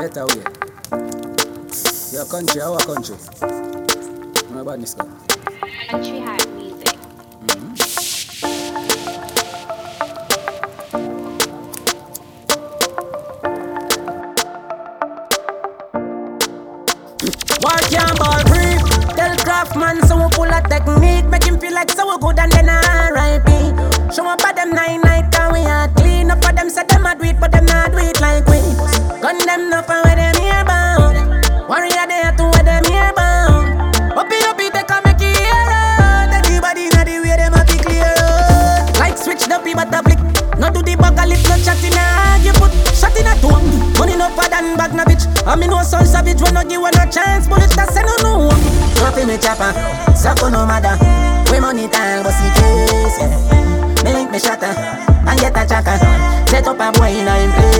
Better way. Your country, our country. My bad, God. Country hard music. Mm-hmm. Work your ball free. Tell Craftman so we pull a technique. Make him feel like so good and shot in a you put shot in a tongue. Money no for than bag na bitch. I mean no son savage when no give one a chance. Bullets that say no no. Drop in me chopper, suck no matter. We money time, but see case. Yeah. Me link me shatter and get a chaka. Set up a boy in a place.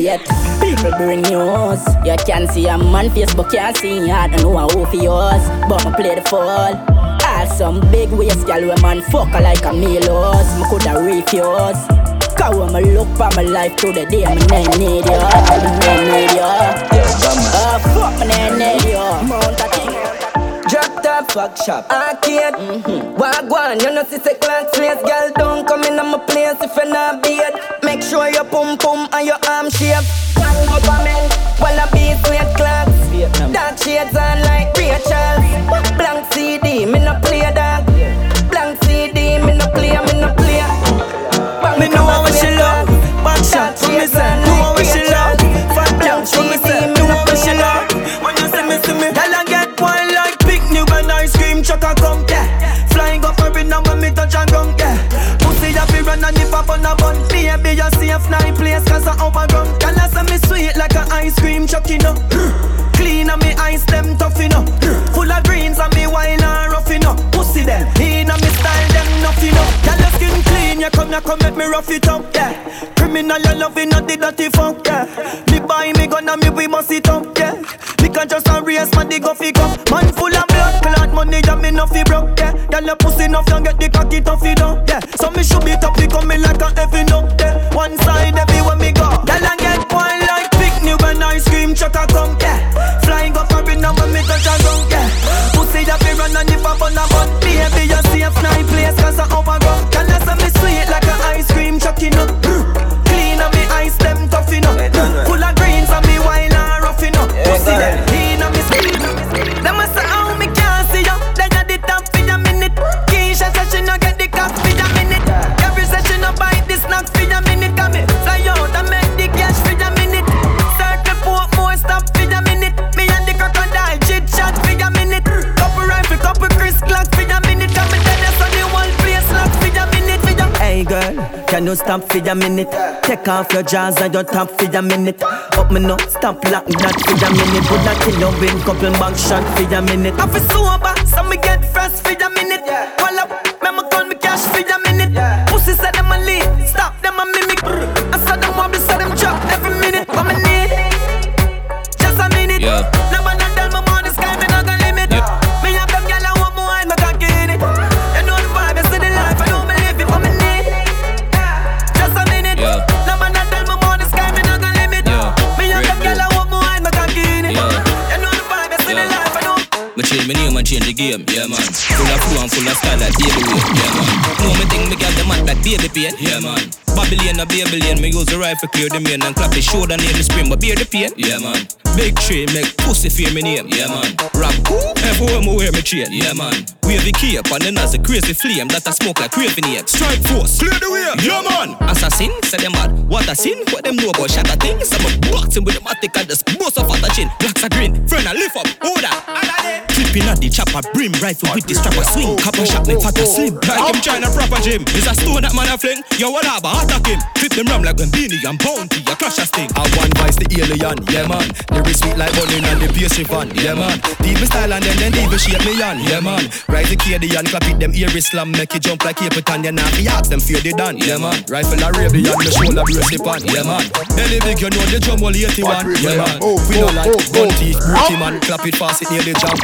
affiliate. People bring news. You can see a man face, but can't see. I don't know how for yours, but I play the fall some big waist gal where man fuck like a melos. Me coulda refuse. Cause when me look for my life to the day, me nah need ya, me nah need you. Ah uh, fuck, me nah need ya. Mount a thing. Drop top fuck shop, arcade. Mm-hmm. Wagwan, you know see class place, gal don't come in on my place if you're not beat. Make sure your pum pum and your arm shape. Black government, wanna be Suede Clarks. Dark shades on like Rachel. Blank CD, me no play that. Blank CD, me no play, me no play. Me know I how she love. Back shot from me side. Know how she love. Come make me rough it up, yeah. Criminal, you loving not the dirty funk, yeah. Me buy me gun and me we must it up, yeah. Me can just a race, man, they go fi come. Man full of blood, clot money, and me no fi broke, yeah. Girl, your pussy enough, don't get the cocky tough, you don't, yeah. So me should be top, become me like a no stamp for a minute. Take off your jaws and your top for a minute. Up me no stamp like that for a minute. Put that kill your in, couple bank shot for a minute? I feel sober, so me get fresh for Yeah, man. Babylon a Babylon, me use the rifle clear the main and clap the shoulder near the spring, but bear the pain. Yeah, man. Big tree make pussy fear me name. Yeah, man. Rap cool. Everywhere me wear me chain. Yeah, man. We have a cape and then as a crazy flame that I smoke like raven here. Strike force, clear the way. Yeah, man. Assassin, say them bad. What a sin? What them know about shatter things? I'm a boxing with the matic and just bust off at the chin. Blacks are green, friend I lift up, order. And I Clipping at the chopper, brim rifle with the strapper swing. Copper shot me fat and slim. Like him trying to proper gym. Is a stone that man a fling. Yo, what up? Attack him. Flip them rum like when Beenie and bounty. A crush a sting. I one vice the alien, yeah man. Lyrics sweet like onion and the pastry fan, yeah man. Deep style and then then deep shape me on, yeah man. Rise the KD and clap it them ear slam, make it jump like Capitan, yeah nah. Fi ask them fear they done, yeah man. Rifle a rave the and me shoulder brace it on, yeah man. Belly big you know the drum all 81, yeah man. We know oh, like oh, oh. gun teeth, brookie man, clap it fast it near the jump.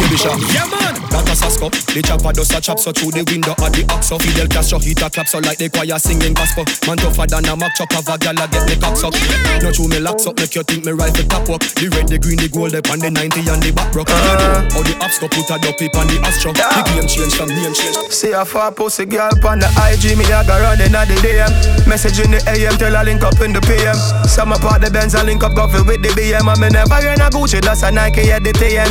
Baby shot, yeah man. That a sasko, the chopper does a chop so through the window of the oxo. Fidel Castro hit a clap so like the choir singing gospel. Man tougher than a Mac chuck of a gal a get me cock suck. No true me locks up, make you think me rifle top up. The red, the green, the gold, up and the 90 and the back rock. Uh, How the ops go put a dopey on the astro. The game change from name change. See a far pussy girl on the IG, me a go running at the DM. Message in the AM, tell her link up in the PM. Some apart the Benz, I link up coffee with the BM. I me never in a Gucci, that's a Nike at the TN.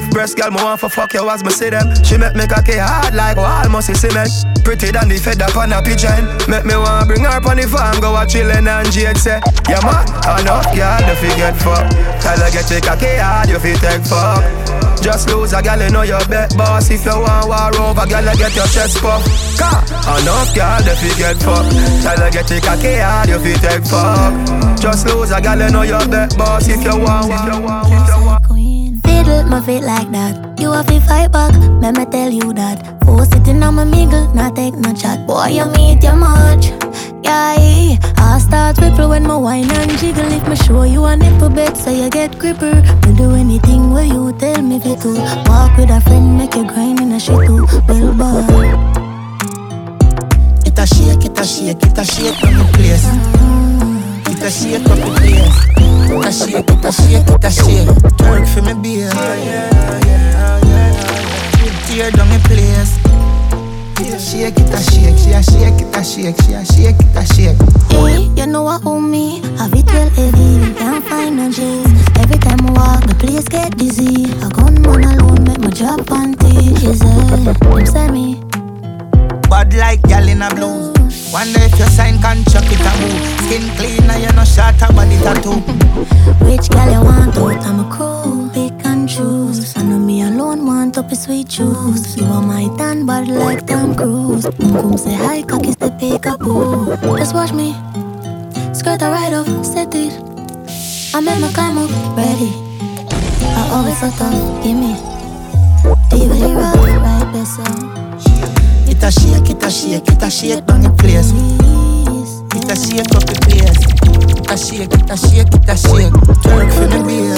Stiff breast girl, me want for fuck you as me see them. She make me cocky hard like wall must cement. Pretty than the up on a pigeon. Make me want bring her on the farm, go a chillin' and Jade say, Yeah man, enough girl, the fi get fucked. Tell her get your cocky hard, you fi take fuck. Just lose a gal, you know your bet boss. If you want war over, gal, get your chest puff. Car, enough girl, the fi get fucked. Tell her get your cocky hard, you fi take fuck. Just lose a gal, you know your bet boss. If you want, war, if you want, if you want. Fiddle my feet like that. You have to fight back, let me tell you that. Four sitting on my mingle, not take no chat. Boy, you meet your much. Yeah, I start ripple when my wine and jiggle. If me show you a nipple bed, so you get gripper. Me do anything where you tell me fit to. Walk with a friend, make you grind in a shit too. Well, boy. It a shake, it a shake, it a shake from the place. It a shake up the place. It a shake, it a a shake. Work for me beer. Tear down the place. Shake, it a shake, she a shake, it a shake, she a shake, it a shake. Hey, you know what owe me? Have it well heavy, can't find no J's. Every time I walk, the place get dizzy. A gunman alone make my job panties. Them say me. Bad like gal in a blue. Wonder if your sign can chuck it a move. Skin clean and you no short a body tattoo. Which gal you want out? I'm a crew, pick and choose. I know me alone want up a sweet juice. You are my tan bad like Tom Cruise. Boom boom say hi, cocky step pick a boo. Just watch me, skirt a ride off, set it. I make my climb up, ready. I always so tough, give me. DVD rough, right there so. It a shake, it a shake, it a shake the place. It a shake up the place. It a shake, it a shake, it a shake. Work for me beer.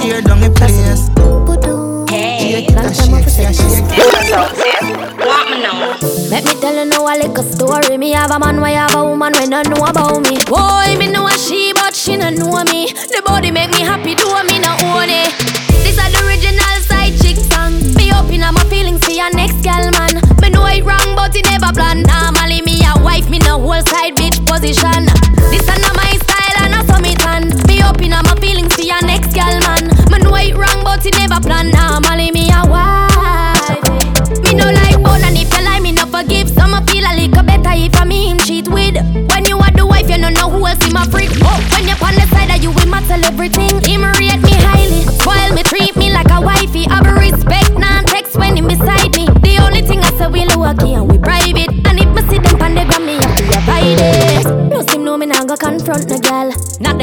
Tear down the place. Hey, shake, it a shake, she a shake. Want me now? Let me tell you now a little story. Me have a man, why have a woman when don't know about me. Boy, me know a she, but she don't know me. The body make me happy, do me not own it. This is the original side chick song. Me open up my feelings for your next gal man. Side bitch position. This is not my style and not for me tan. Open up my feelings for your next gal man. Me know wrong, but it never plan. Normally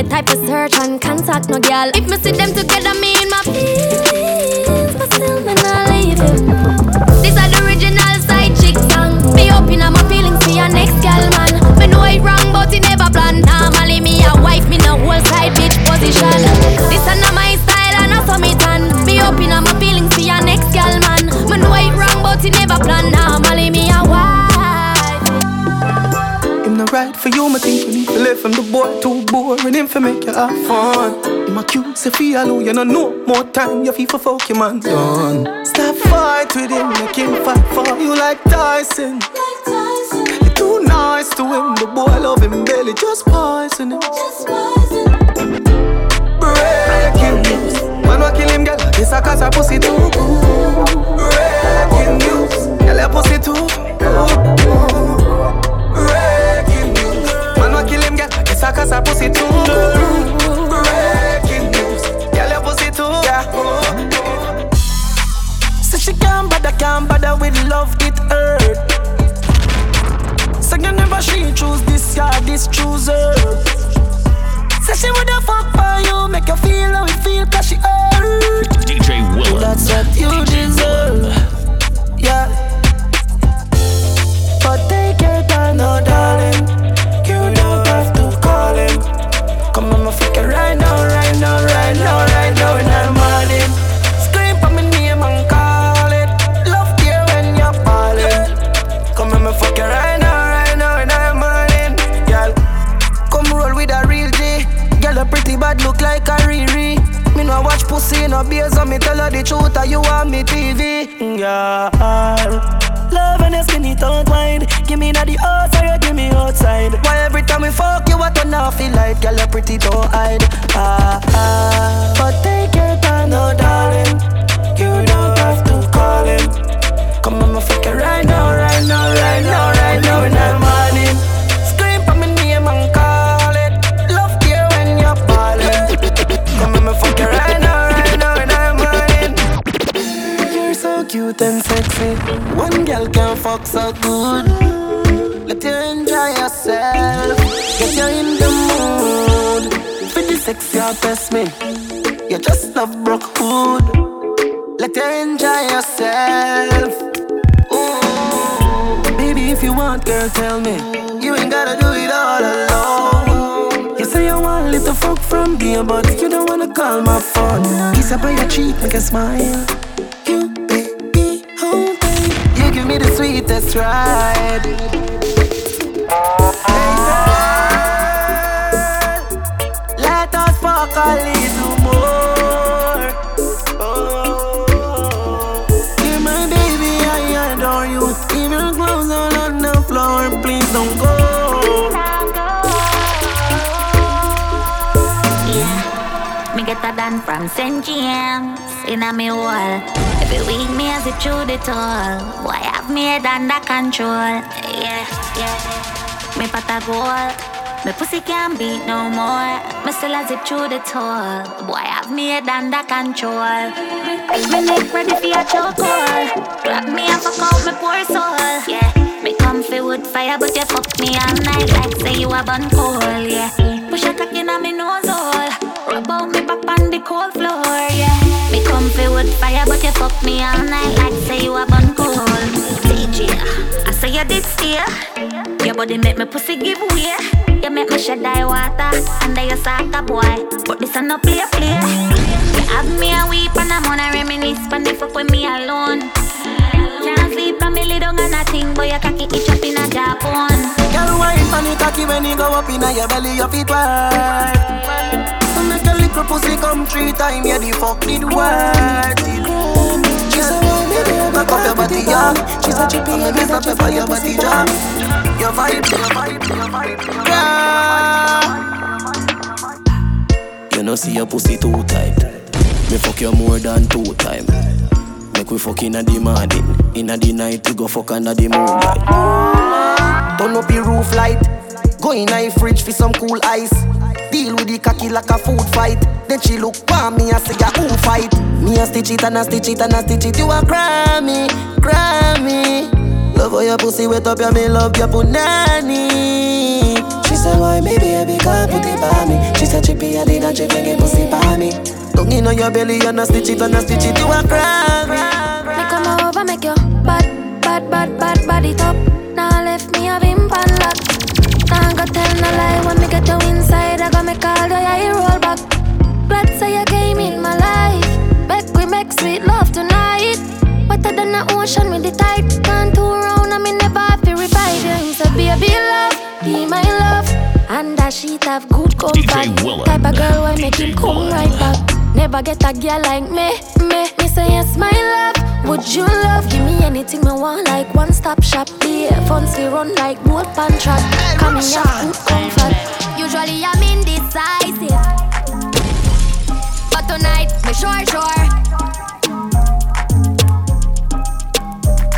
Not the type of search and contact no gal. If me see them together, me in my feelings, but still me nah leave you. This is the original side chick song. Me open up my feelings for your next gal man. Me know it wrong, but it never plan. Normally me a wife, me no whole side bitch position. This is not my style and not for me tan. Me open up my feelings for your next gal man. Me know it wrong, but it never plan. Normally me a wife. Him no right for you, me think you need to live from the boy too pouring him for make you have fun. In my cute Sophia, feel alone, you know no more time, you feel for fuck your man done. Stop fight with him, make him fight for you like Tyson. Like Tyson. You're too nice to him, the boy love him barely, just poison him. Just poison. Break him man will kill him, girl. This a cause a pussy too good. cause her pussy too good. Breaking news, girl your pussy too good. So she can't bother, can't bother with love, it hurt. So you never she choose this guy, this chooser. Say she woulda fuck for you, make you feel how it feel, cause she hurt. DJ Willem. That's what you DJ deserve. Willem. Yeah. No beers, so me tell her the truth. Are you on me TV? Girl. Love when you skinny don't wine Give me na the outside, give me outside Why every time we fuck you, I turn off feel like Girl, you pretty, don't hide ah, ah. But take your time, no darling You don't have to call him Come on, my fuck it right now, right now, right now, right now in the cute and sexy. One girl can fuck so good. Let you enjoy yourself. Get you in the mood. For the sex you test me. You just love broke hood Let you enjoy yourself. Ooh. Baby if you want girl tell me. You ain't gotta do it all alone. You say you want little fuck from me But you don't wanna call my phone. Kiss up on your cheek make a smile The sweetest ride Let us fuck a little more. Oh, my baby, I adore you. Clothes on the floor, please don't go. Yeah, me get a done from St. James in a me wall. Every week me as it through the toll. Boy, have me head under control. Yeah, yeah. Me pot a goal. Me pussy can't beat no more. Me still a zip through the toll. Boy, have me head under control. Me neck ready for a chokehold. Grab me and fuck out me poor soul. Yeah. Me comfy wood fire, but you fuck me all night like say you a bun coal. Yeah. Push a cock in a me nose hole. Rub out me back on the cold floor. Yeah. Me comfy wood fire, but you fuck me all night like say you a bun coal. DJ, I say you did steer. Your body make me pussy give way. You make me shed die water under your soccer boy. But this a no play play. You have me a weep and I'm gonna reminisce when they fuck with me alone. Can't sleep and me lay down on a thing, but your cocky itch up in a Japan. Girl, wine on the cocky when you go up in a your belly, your feet wide. A little pussy come three times, yeah, the fuck did work. She said, well, maybe I back up your body, yeah. She said, chip on the mess up your body, yeah. Your vibe, your vibe, your vibe, yeah. You know see your pussy too tight. Me fuck you more than two time. Make we fuck inna the morning, inna the night we go fuck under the moonlight. Turn up the roof light. Go in a fridge for some cool ice. Deal with the cocky like a food fight. Then she look for me and say, who fight? Me a stitch it and a stitch it and a stitch it. You a Grammy, Grammy. Love how your pussy wet up, yeah, me love your punani. She said, why me baby can't put it by me? She said, chippy, I did not chip get pussy by me. Don't in on your belly and a stitch it and a stitch it. You a Grammy. Me come over, make you bad, bad, bad, bad, body top. Now left me a bim lie when me get you inside. I got me call you, oh, yeah, you roll back. Glad say you came in my life. Make we make sweet love tonight. Wetter than the ocean with the tide. Can't two round and me never have to revive you. So baby love, be my love. And that sheet have good. Willen. Type of girl why make him come right back. Never get a girl like me, me. Me say yes, my love. Would you love? Give me anything me want, like one stop shop. Yeah, funds we run like boat pan track. Come in your good comfort. Usually I'm indecisive, but tonight me sure sure.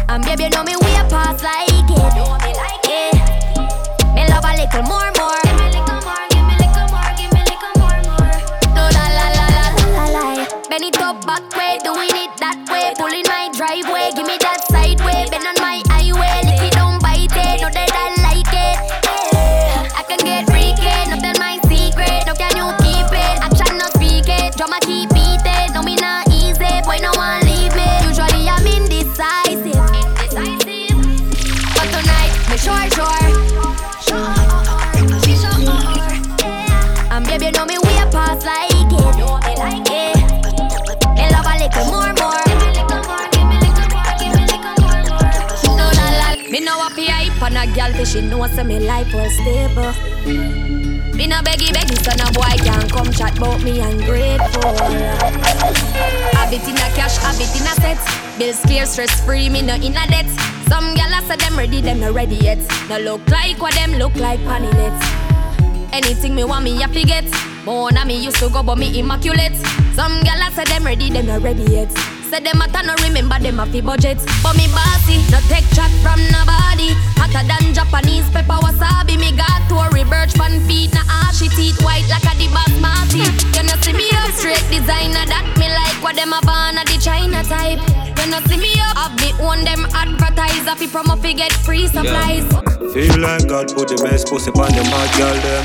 And baby, you know me way past like it. Yeah. Me love a little more, was stable. Me no beggy beggy, so no boy can come chat about me ungrateful. Have it in a cash, have it in a set. Bills clear, stress free, me no in a debt. Some gyal say them ready, them no ready yet. No look like what them look like panny. Anything me want me, I forget. More na me used to go, but me immaculate. Some gyal say them ready, them not ready yet. Say them a no remember them a fi budget. But me bossy, no take chat from nobody. Hotter than Japanese pepper wasabi. Me got Tory Burch pan feet, na ashy teeth white like a the basmati. You know see me up straight designer that me like what them a a the China type. You know see me up, have me own them advertise. Fi promo fi get free supplies. Feel like God put the best pussy on the mad girl them.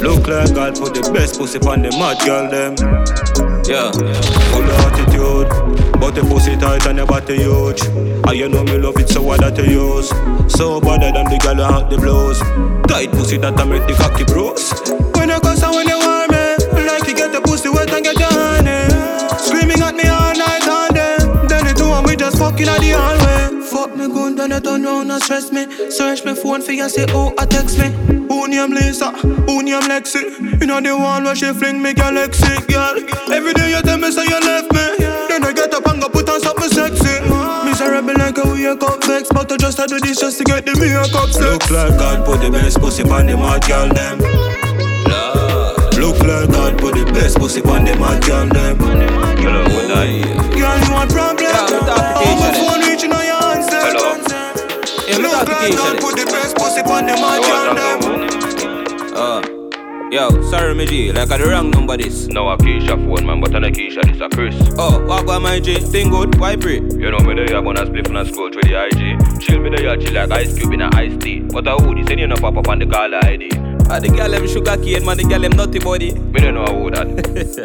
Look like God put the best pussy on the mad girl them. Yeah, full of attitude, but the pussy tight and the body huge. And you know me love it so what that you use. So better than the girl who hot the blows. Tight pussy that I make the cocky bros. When you cuss and when you warm me, like you get the pussy wet and get your just fucking at the hallway. Fuck me gun, then you turn round and stress me. Search me phone for you, say oh, I text me. Who name Lisa? Who name Lexi? You know the one where she fling me galaxy, girl. Every day you tell me say you left me. Then I get up and go put on something sexy. Miserable like a wake up vex, but I just had to do this just to get the makeup sex. Look like God put the best pussy on the mad girl them. Look like God put the best pussy on the mad girl them. Girl, you want problem? Oh, my phone reaching on your answer. Look like God put the best pussy on the mad girl them. Uh, yo, sorry, me G, like I the wrong number this. No, a Keisha phone, man, but on a Keisha, this a Chris. Oh, what about my G? Thing good, why pray? You know me there, I'm gonna split from a scroll through the IG. Chill me there, chill like ice cube in a iced tea. But a hoodie, send you no pop up on the caller ID. Ah, the girl them sugar cane, man, the girl them nutty body. Me don't know who that.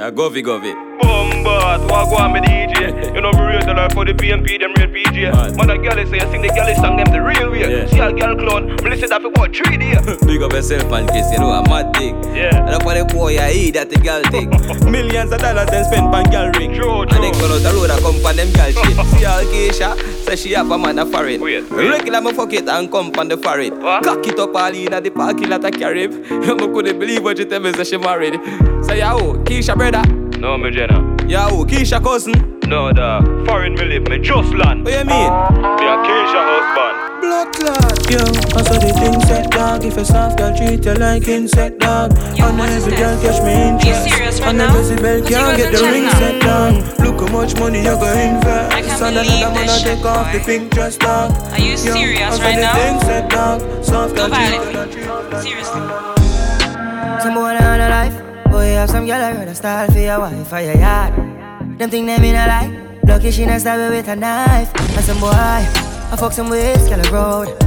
I govy govy. Bombard, what go on me DJ? You know me rate the life for the PMP, them real PJ. Man, a girl say, I sing the girl song them the real way. Yeah. See a girl clown, me listen that for about three days. Big up yourself and kiss, you know, a mad thing. Yeah. And on the boy, I eat that the girl thing. Millions of dollars then spent on girl ring. True, And then go out the road and come on them girl shit. See how Keisha, say she have a man a foreign. Wait, wait. Regular me fuck it and come on the foreign. What? Cock it up all in at the parking lot of Carib. I couldn't believe what you tell me, say she married. Say, yo, Keisha brother. No, me Jenna. Yo, Keisha cousin. No, the foreign me live, me just land. What you mean? Me a Keisha husband. Blood clot, yo. I saw the thing set dog. If a soft girl treat you like insect dog, and every girl catch me interest. serious right and now? the Jezebel What you can't gonna get the ring now? set down. Look how much money you go invest. I can't and believe another man this I take shit, off the boy. pink dress dog. Are you Yo, serious I saw right the now? thing set dog. Soft Go girl treat violate you like treat Seriously. Some boy on a life. Boy, have some girl I rather style for your wife or your yard. Them think them in a lie. Lucky she not stab you with a knife. And some boy, I fuck some ways, girl road.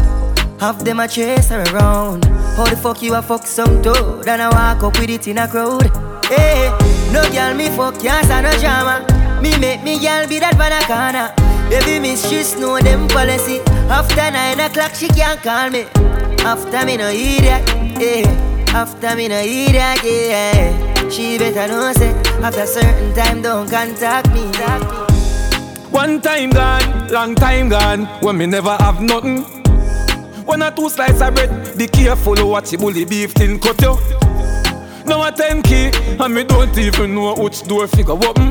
Half them a chase her around. How the fuck you a fuck some toad? And I walk up with it in a crowd. Hey, no girl me fuck can't stand no drama. Me make me girl be that van a corner. Baby miss she know them policy. After nine o'clock she can't call me. After me no that, yeah. After me no that, yeah. She better know say after certain time don't contact me. One time gone, long time gone, when me never have nothing. One or two slices of bread, be careful what the bully beef thing cut you. Now a 10 key, and me don't even know which door figure open.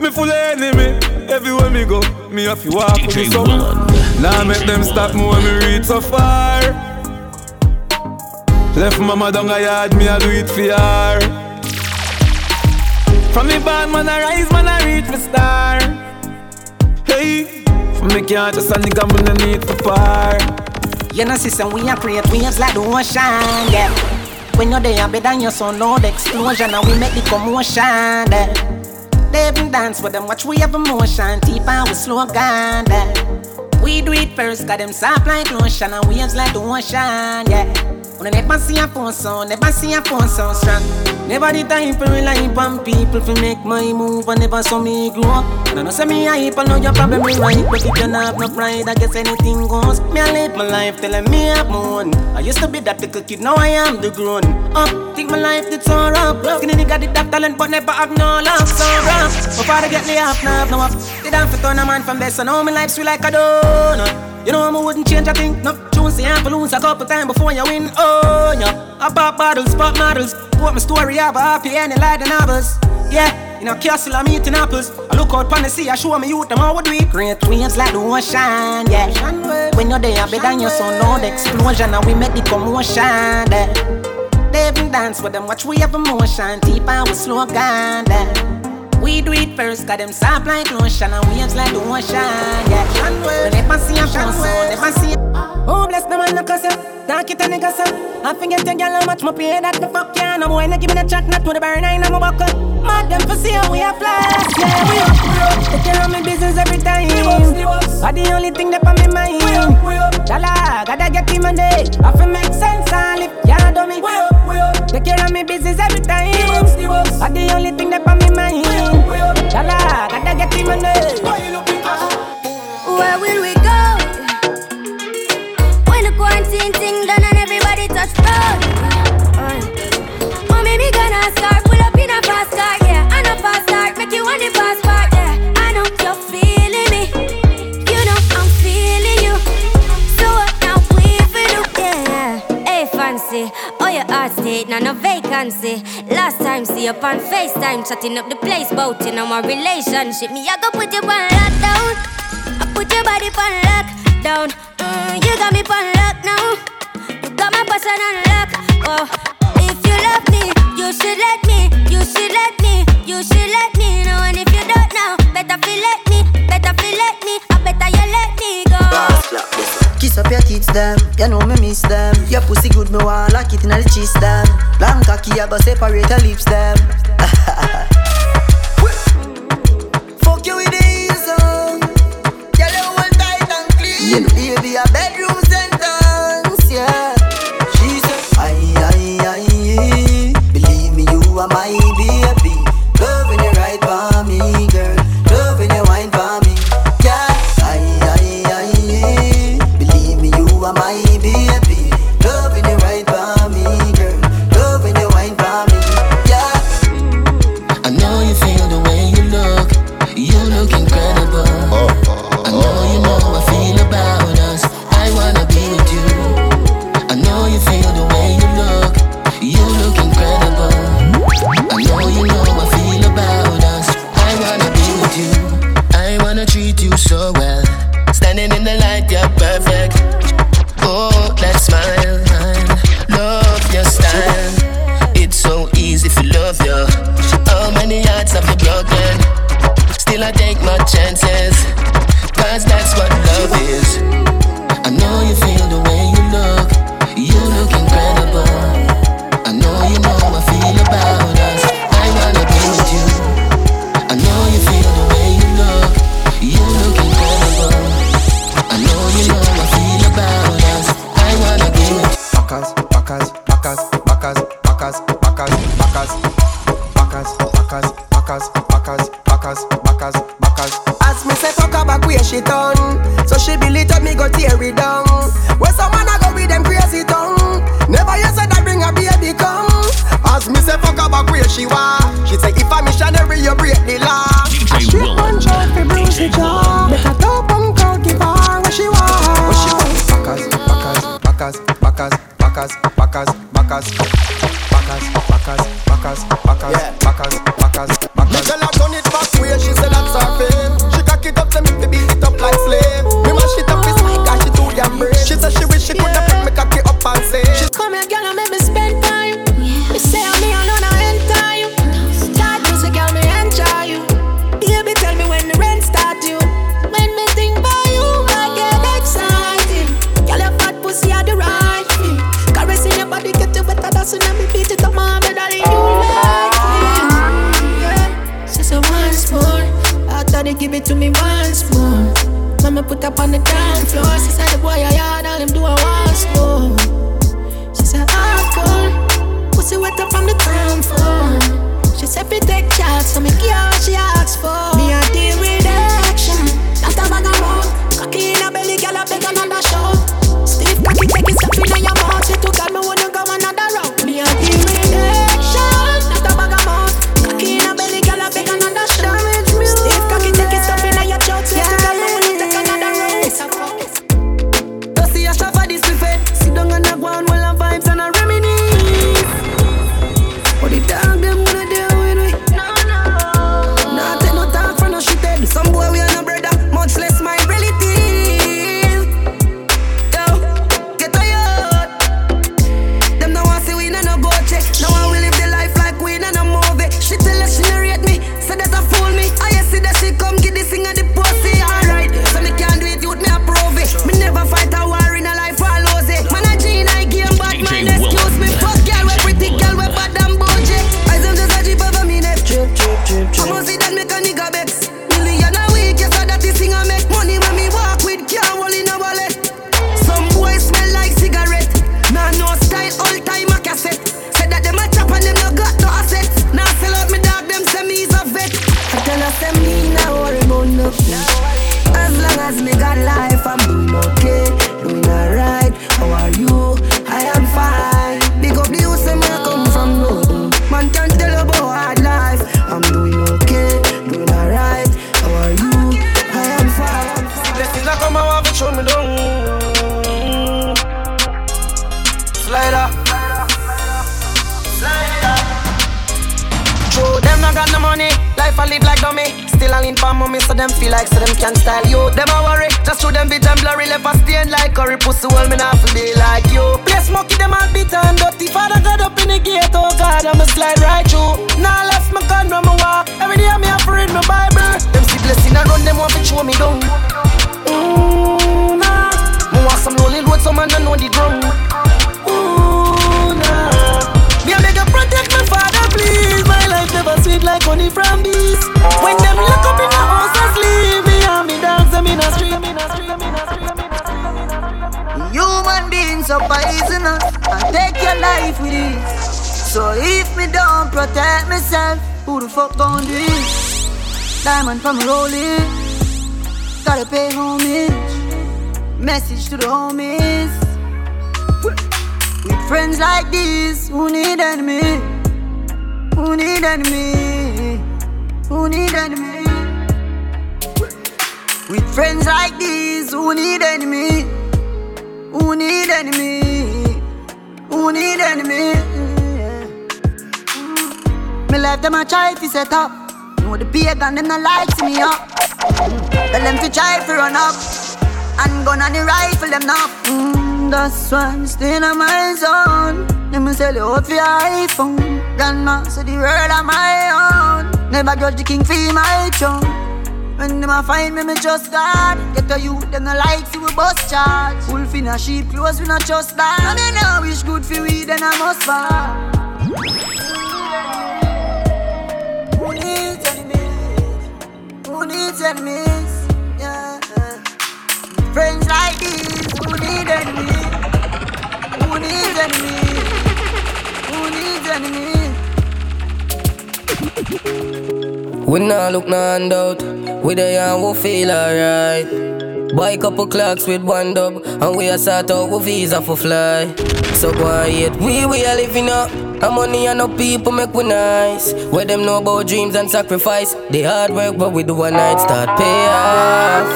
Me full of enemy, everywhere me go, me have to walk with me something. Now make them stop me when me reach so far. Left mama down a yard, me a do it for her. From me band, man, I rise, man, I reach me star. Hey, from me can't just a nigga, me no need to par. You know, sister, we are create waves like the ocean, yeah. When you're there, better than your son, the explosion, and we make the commotion, yeah. They even dance with them, watch we have emotion, deep and we slow down, yeah. We do it first, got them soft like lotion, and waves like the ocean, yeah. I never see a phone sound, never see a phone sound strong. Never the time for rely on people to make my move, and never saw me grow up. And I know say me hype, I know your problem me right, but if you don't have no pride, I guess anything goes. Me I live my life telling me I'm moon. I used to be that little kid, now I am the grown up. Think my life did so rough. Skinny nigga did that talent, but never have no love, so rough. My father get me off now, now up. Did I fit on a man from best, so now my life sweet like a donut. You know I wouldn't change a thing. No tune say I'm lose a couple times before you win. Oh yeah, I pop bottles, pop models. What my story about happy and like the novels. Yeah, in a castle I'm eating apples. I look out pon the sea, I show me youth them how we do it. Great waves like the ocean, yeah. When you're there, better than your son, no the explosion, and we make the commotion. There. They even dance with them, watch we have emotion, deep and we slow down. There. We do it first, got them soft like lotion and waves like the ocean. Yeah, we never see a so never see. Oh, bless the man, no cuss. Talk it a nigga, so. I forget your girl how much more pay that the fuck ya. No boy, no give me the chat, not to the burn, I know my buckle. Mad them for see how we are flash, yeah, we up. we up. Take care of me business every time. Are the only thing that on me mind. We up, we up. Dollar, gotta get him a day. I feel make sense, all if ya do me. We up, we up. Take care of me business every time. Are the only thing that on me mind. Where will we go? When the quarantine thing done and everybody touch road. State, no vacancy. Last time see you on FaceTime, chatting up the place, bout in my relationship. Me, I go put you on lockdown. I put your body on lockdown. Mm, you got me on lock now. You got my person on lock. Oh, if you love me, you should let me. You should let me. You should let me know. And if you don't know, better feel let me. Better feel let me. I better you let me go. Kiss up your tits them, you know me miss them. Your pussy good, me want lock it in the cheese them. Long cocky, I but separate your lips them. Fuck you with the easel. Girl, you hold tight and clean. Baby, a bedroom sentence, yeah. She said, aye, aye, aye. Believe me, you are my With friends like these, who need enemy? Who need enemy? Who need enemy? Me life them a try fi set up. Know the pagan them not like see me up. Tell them fi try fi run up. And gun on the rifle them now. Mm, that's why I'm staying on my zone. Let me sell you for your iPhone. Grandma, so the world on my own. Never judge the king for my throne. When them a find me, me just God. Get a youth, them no like see we bust charge. Wolf in a sheep clothes, we not trust that. And me now wish good for we, then I must fall. Who needs enemies? Who needs enemies? Yeah. Friends like these, who need enemies? Who needs enemies? Who needs enemies? We nah look no handout. We there and we feel alright. Buy couple clocks with one dub, and we a sort out we visa for fly. So quiet, we we are living up. And money and no people make we nice. Where them know about dreams and sacrifice. The hard work, but we do one night start pay off.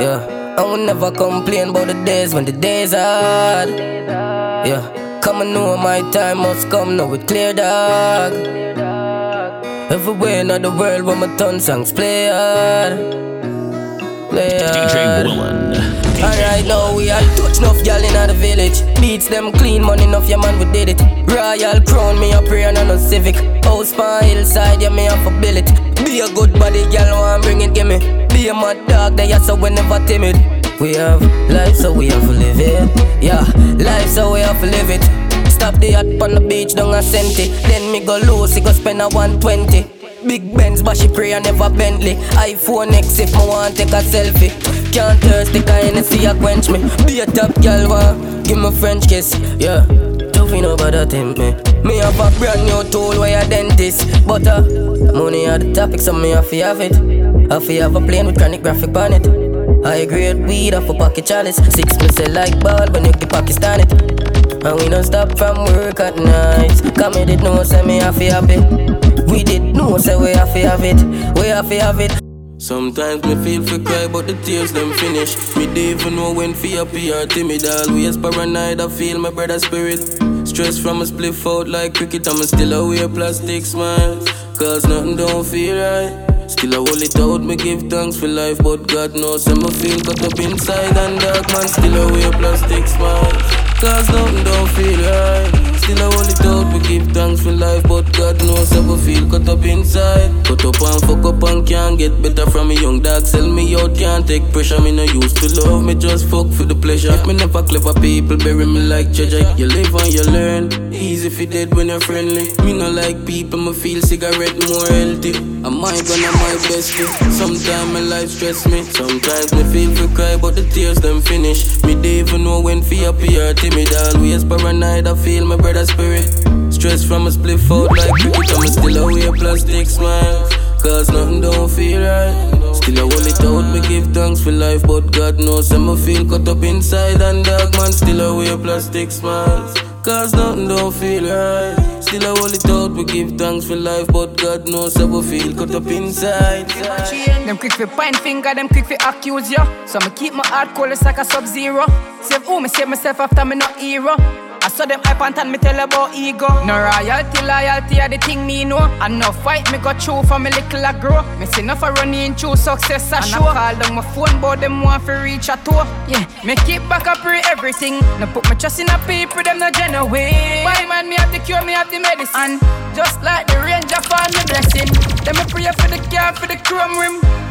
Yeah, and we never complain about the days when the days hard. Yeah, come and know my time must come now with clear dog. Everywhere in the world where my ton songs play hard. Play hard. DJ Woolen. Alright now we all touch enough gal in the village. Beats them clean, money enough, yeah man we did it. Royal crown, me a prayer and no civic. House pan hillside, yeah me have a bill it. Be a good body, gal want bring it, gimme. Be a mad dog, they are so we never timid. We have life, so we have to live it. Yeah, life, so we have to live it. Stop the yacht on the beach, down a centi. Then me go low, see go spend a 120. Big Benz, but she pray I never Bentley. iPhone X if I want take a selfie. Can't thirsty, cause Hennessy a quench me. Be a top girl, want give me French kiss, yeah. Tough you know about that tempt me. Me have a brand new tool where a dentist. But uh, money are the topic, so me have to have it. Have to have a plane with chronic graphic on it. I grade weed off a pocket chalice. Six percent like ball when you get Pakistan it. And we don't stop from work at night. Come me did know say me have it. We did know say we to have it. We to have it. Sometimes me feel for cry, but the tears them finish. Me don't even know when fear appear. Timid always paranoid. I feel my brother's spirit. Stress from a split out like cricket. I'm still away plastic smiles. Cause nothing don't feel right. Still I hold it out, me give thanks for life But God knows I'm a feel cut up inside And dark man still away plastic smiles Cause nothing don't feel right. Still I hold it out, we give thanks for life But God knows I will feel. Cut up inside. Cut up and fuck up and can't get better from a young dog. Sell me out, can't take pressure. Me no used to love, me just fuck for the pleasure. If me never clever people bury me like treasure You live and you learn. Easy if you dead when you're friendly. Me no like people, me feel cigarette more healthy. Am I gonna my best bestie? Sometimes my life stress me. Sometimes me feel for cry but the tears them finish. Me don't even know when fear appear Timid always paranoid I feel my brother's spirit. Stress from a split out like cricket I'm still away plastic smiles cause nothing don't feel right. Still I hold it out, me give thanks for life, but God knows I'm a feel cut up inside and dark man still I wear plastic smiles. Cause nothing don't feel right. Still I hold it out, we give thanks for life, but God knows I will feel cut up inside. Them quick for point finger, them quick for accuse ya. So me keep my heart cold, it's like a sub zero. Save who me save myself after me not hero. Saw them hype and tan, me tell about ego. No royalty, loyalty are the thing me know. And no fight me got through for me little I grow. Me see enough for running through success I show. I call them my phone, but them want to reach a tour. Yeah, me keep back up pre everything. No put my trust in a people, them no genuine. Why man, me have the cure, me have the medicine. Just like the ranger for me blessing. Them me pray for the car, for the chrome rim.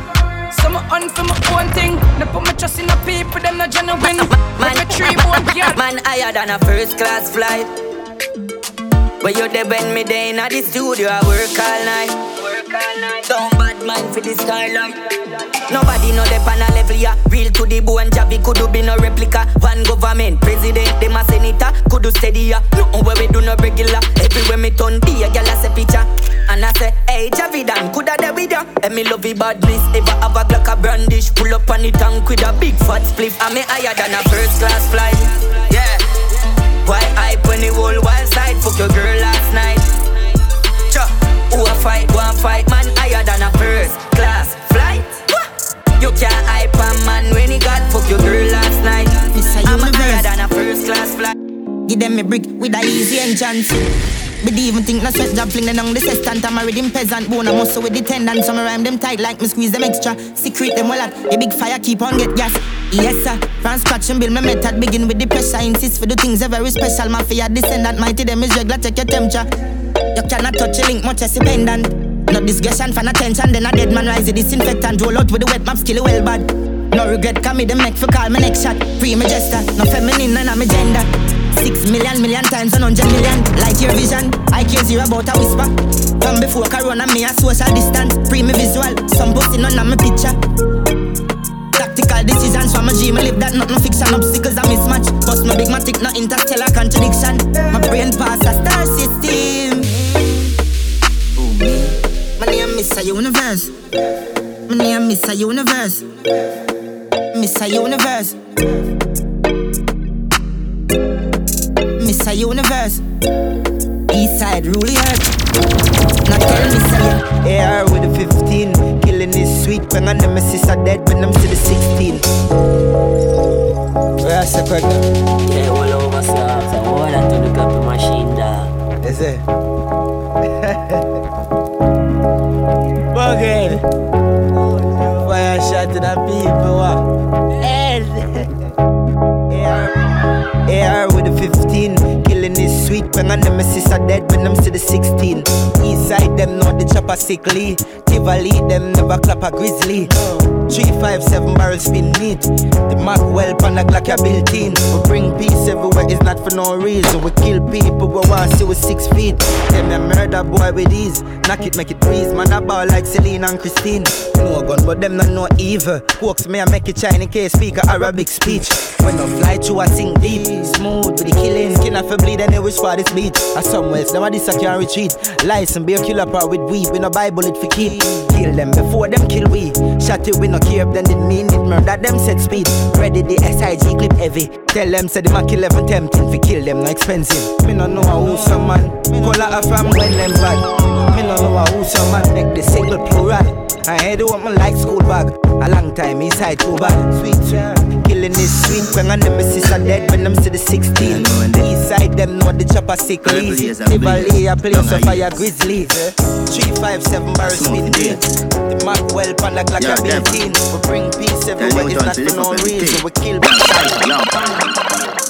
So me on for my own thing. No put my trust in the people, them not genuine. Man, me tree bone girl. Man higher than a first class flight. But you there when me day in the studio, I work all night. Don't bad mind for the skyline. Um. Nobody know the pan level ya. Real to the bone, Javi could be no replica. One government, president, them a senator, could do steady ya. Nothing where we do no regular. Everywhere me turn, be a gal a say picture. And I say, hey Javidan, coulda there with ya? And me love the badness, ever have a Glock a brandish, pull up on the tank with a big fat spliff. And me higher than a first class flight. Yeah. Why hype when the whole wild side? Fuck your girl last night. Who a fight, one fight, man higher than a first class flight. You can't hype a man when he got fuck your girl last night. I'm higher than a first class flight. Give them a brick with a easy entrance. But they even think no sweat job fling them on the sextant I'm married in peasant bone I muscle with the tendon. Some rhyme them tight like me squeeze them extra. Secret them well at A big fire keep on get gas. Yes sir. From scratch and build my method. Begin with the pressure. Insist for the things are very special. Mafia descendant Mighty them is regular Take your temperature You cannot touch a link much as a pendant No discussion fan attention Then a dead man rise the disinfectant Roll out with the wet map skill well bad No regret come me the make for call my next shot Free my gesture No feminine and I'm a gender Six million, million times and hundred million. Like your vision, I care zero about a whisper. From before Corona, me a social distance. Free me visual, some posting on my picture. Tactical decisions from a dream, I live that not no fiction. Obstacles a mismatch. Bust no big matic, no interstellar contradiction. My brain pass a star system. My name is a universe. My name is a universe. Mr. Universe. Miss a universe. East side really hurt. Now tell me, say AR with the 15, killing is sweet. When I nemesis are dead, when I'm still the 16. Where I say pregnant? Yeah, all over stuff. So all that to the copy machine dog. Is it? Buggy. Fire shot to the people. What? AR. AR with the 15, killing is sweet. When I nemesis are dead, when I'm still the 16. East side them know the chopper sickly. Tivoli them never clap a grizzly. Three five seven barrel spin neat. The Mac well pan the Glock a built in. We bring peace everywhere, it's not for no reason. We kill people, we want see with six feet. Them a murder boy with ease. Knock it, make it breeze. Man a ball like Celine and Christine. No gun, but them not no evil. Hawks me I make it Chinese case speak a Arabic speech. When I fly through, I sing deep. Smooth with the killing. Skin off a bleed and they wish for this beat. As somewhere else, nowadays I can't retreat. License be a killer part with weed. We no Bible it for keep. Kill them before them kill we. Shot it, we no care, then didn't mean it. Murder them set speed. Ready the SIG clip heavy. Tell them say the Mac 11 tempting. Fi kill them no expensive. Me no know who some man. Call out from when them bad. Me no know who some man. Make the single plural. I head what me like school bag. A long time inside bad. Sweet. Killing is sweet. When I never see are dead, when I'm still the 16. East side them know the chopper sickly. Tivoli a place of fire grizzly. Three five seven barrel spin beat. The Mac well pan like like a built in. We bring peace everywhere. It's not for no reason. We kill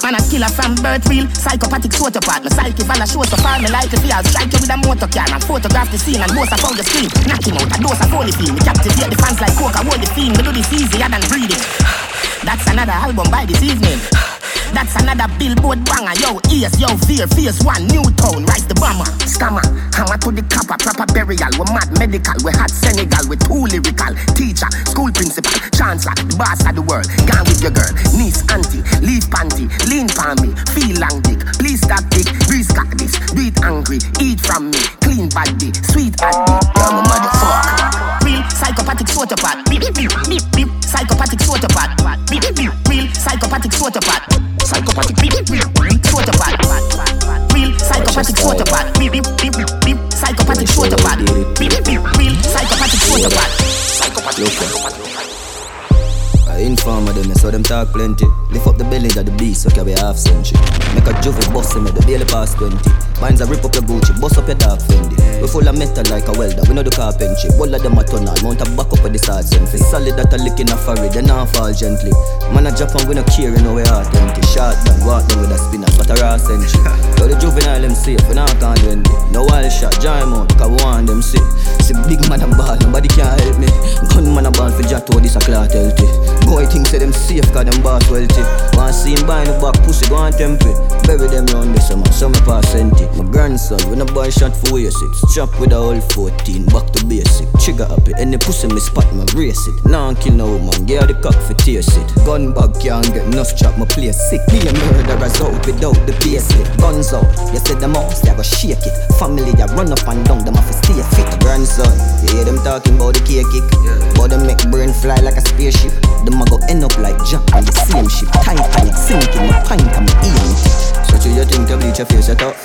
Man a killer from birth real. Psychopathic sociopath My psyche fall a show so far. Me like to feel Strike you with a motor can And photograph the scene. And boast about the screen Knock him out. A dose of holy feel Me captivate the fans like coke. I hold the theme Me do this easier than breathing. That's another album by this evening that's another billboard banger, yo, ears, yo, fear, fierce one, new tone, rise the bomber, scammer, hammer to the copper, proper burial, we mad medical, we hot Senegal, we too lyrical, teacher, school principal, chancellor, the boss of the world, gone with your girl, niece, auntie, leave panty, lean pan me, feel long dick, please stop dick, breeze this, do it angry, eat from me, clean body, sweet addy, you're my motherfucker real psychopathic sociopath. Beep beep beep beep psychopathic sociopath. Beep beep beep real psychopathic sociopath. Psychopathic beep beep beep sociopath. Real psychopathic sociopath. Beep beep beep beep psychopathic sociopath. Beep beep beep real psychopathic sociopath. Psychopathic sociopath. I saw of them, talk plenty. Lift up the belly of the beast, so carry half century. Make a juve boss him at the daily past 20. Mine's a rip up your Gucci, bust up your dark Fendi. We full of metal like a welder, we know the carpentry. All of them a tunnel, mount a back up with the side fi Solid that a lick in a forehead, they not fall gently. Man a Japan, we no care, you know we heart empty. Shot down, walk them with a spinner, but a raw century. Yo, the juvenile them safe, we not can't do anything. No wild shot, giant out, cause we want them see. See big man and ball, nobody can help me. Gunman a ball for Jato, this a cloth healthy. Boy think say them safe cause them boss wealthy Want see him buy the back pussy go on tempe Bury them round this summer so me pass senti My grandson. When a boy shot for your six Chop with a whole 14 back to basic. Trigger happy any pussy me spot me race it. Now I can kill no man get the cock for taste it. Gun bag can't get enough chop my place sick Be a murderer out without the basic Guns out. You said the most they go shake it. Family ya run up and down them have to stay fit. Grandson you hear them talking about the cake kick? But them make brain fly like a spaceship. Them a go end up like Jack on the same ship. Titanic sinking, my pint and my eating. So you think to bleach your face at tough?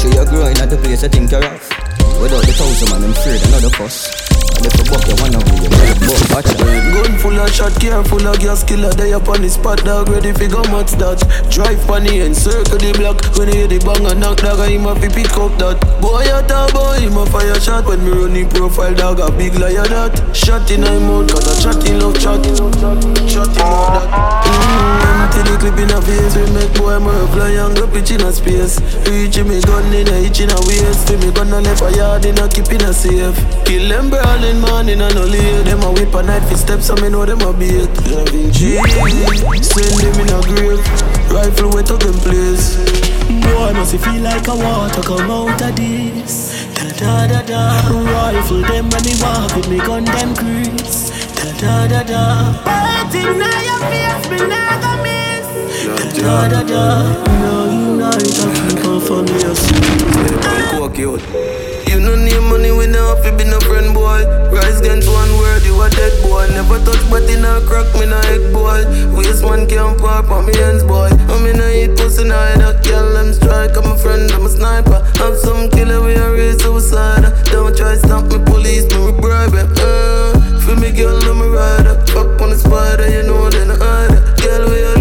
Do you growing at the place I think you're rough? Without the thousand man, I'm afraid another fuss. And if you buck, you wanna be your brother, boy, watch out. Gun full of shot, care full of gas, killer, they up on the spot, dog, ready for go match that. Drive on the end, circle the block, when you hear the bang and knock, dog, I'm fi pick up that. Boy, a talk, boy, him a fire shot, when me running profile, dog, a big liar that. Shot in my mouth, cause I chat in love chat. Shot in mouth that. Mmm, empty the clip in a face, we make boy, my fly and go pitch in a space. Reaching me gun in a hitch in a waist, fi me gun a left yard in a keep in a safe. Kill them brawling morning and no late. Them a whip a night for steps, so me know them a beat. Loving G, send them in a grave. Rifle wet up them place. Boy, must it feel like a water come out of this. Da da da da. Rifle them when me walk with me gun them crease. Da da da da. Biting now your face, me never miss. Da da da da. No unite, I keep on for me a sweet. You no need money, we no have to be no friend, boy. Rise against one word, you a dead boy. Never touch but in a crack, me no egg, boy. Waste man can't pop on me hands, boy. I'm in a eat pussy, I don't kill them strike. I'm a friend, I'm a sniper. Have some killer, we are raise suicide. Don't try stop me, police, me, bribe it. Uh, for me, girl, I'm a rider. Fuck on the spider, you know, then I hide. Girl, we a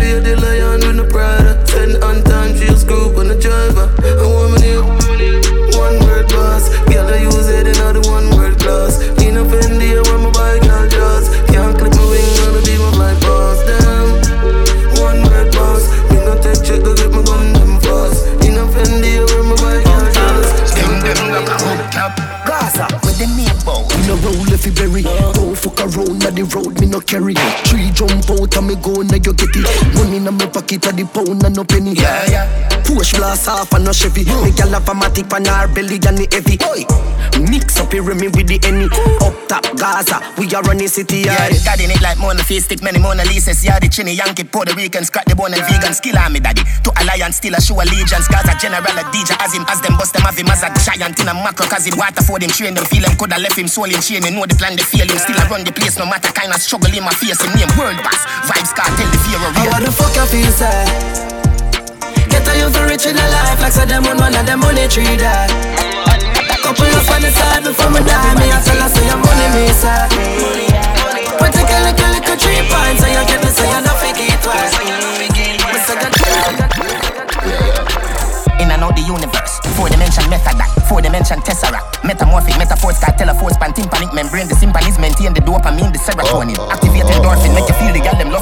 road, no carry. Three jump out and me go, now you get it. Money in my pocket, at the pound and no penny. Yeah, yeah. Push blast off and no Chevy. Me gal have a matic pan her belly and the heavy. Oi. Mix up here me with the any. Up top Gaza, we are running city. Yeah, Yeah, got in it like Mona Face, stick many Mona Lisa's. Yeah, the Chinny Yankee, Puerto Rican, scratch the bone and vegan. Skill on me, daddy. To alliance, still a show allegiance. Gaza general, a DJ, as him, as them bust them, have him as a giant in a macro. Cause him water for them, train them, feel him, coulda left him, soul him, chain him, know the plan, they feel him. Still I run the place, no matter kind of struggle in my face. Him name, world boss. Vybz Kartel, the fear of real. The fuck you feel, say? Get a you for rich in a life like so them on one of them money tree that. Couple up on the side before me die, me I tell her say your money me say. We take a little little three points, so you get me say you not fake it twice. Me say In and out the universe. Four dimension method that. Four dimension tesseract. Metamorphic metaphors Kartel force pan tympanic membrane. The symphonies maintain the dopamine, the serotonin. Oh, oh, Activate oh, endorphin, make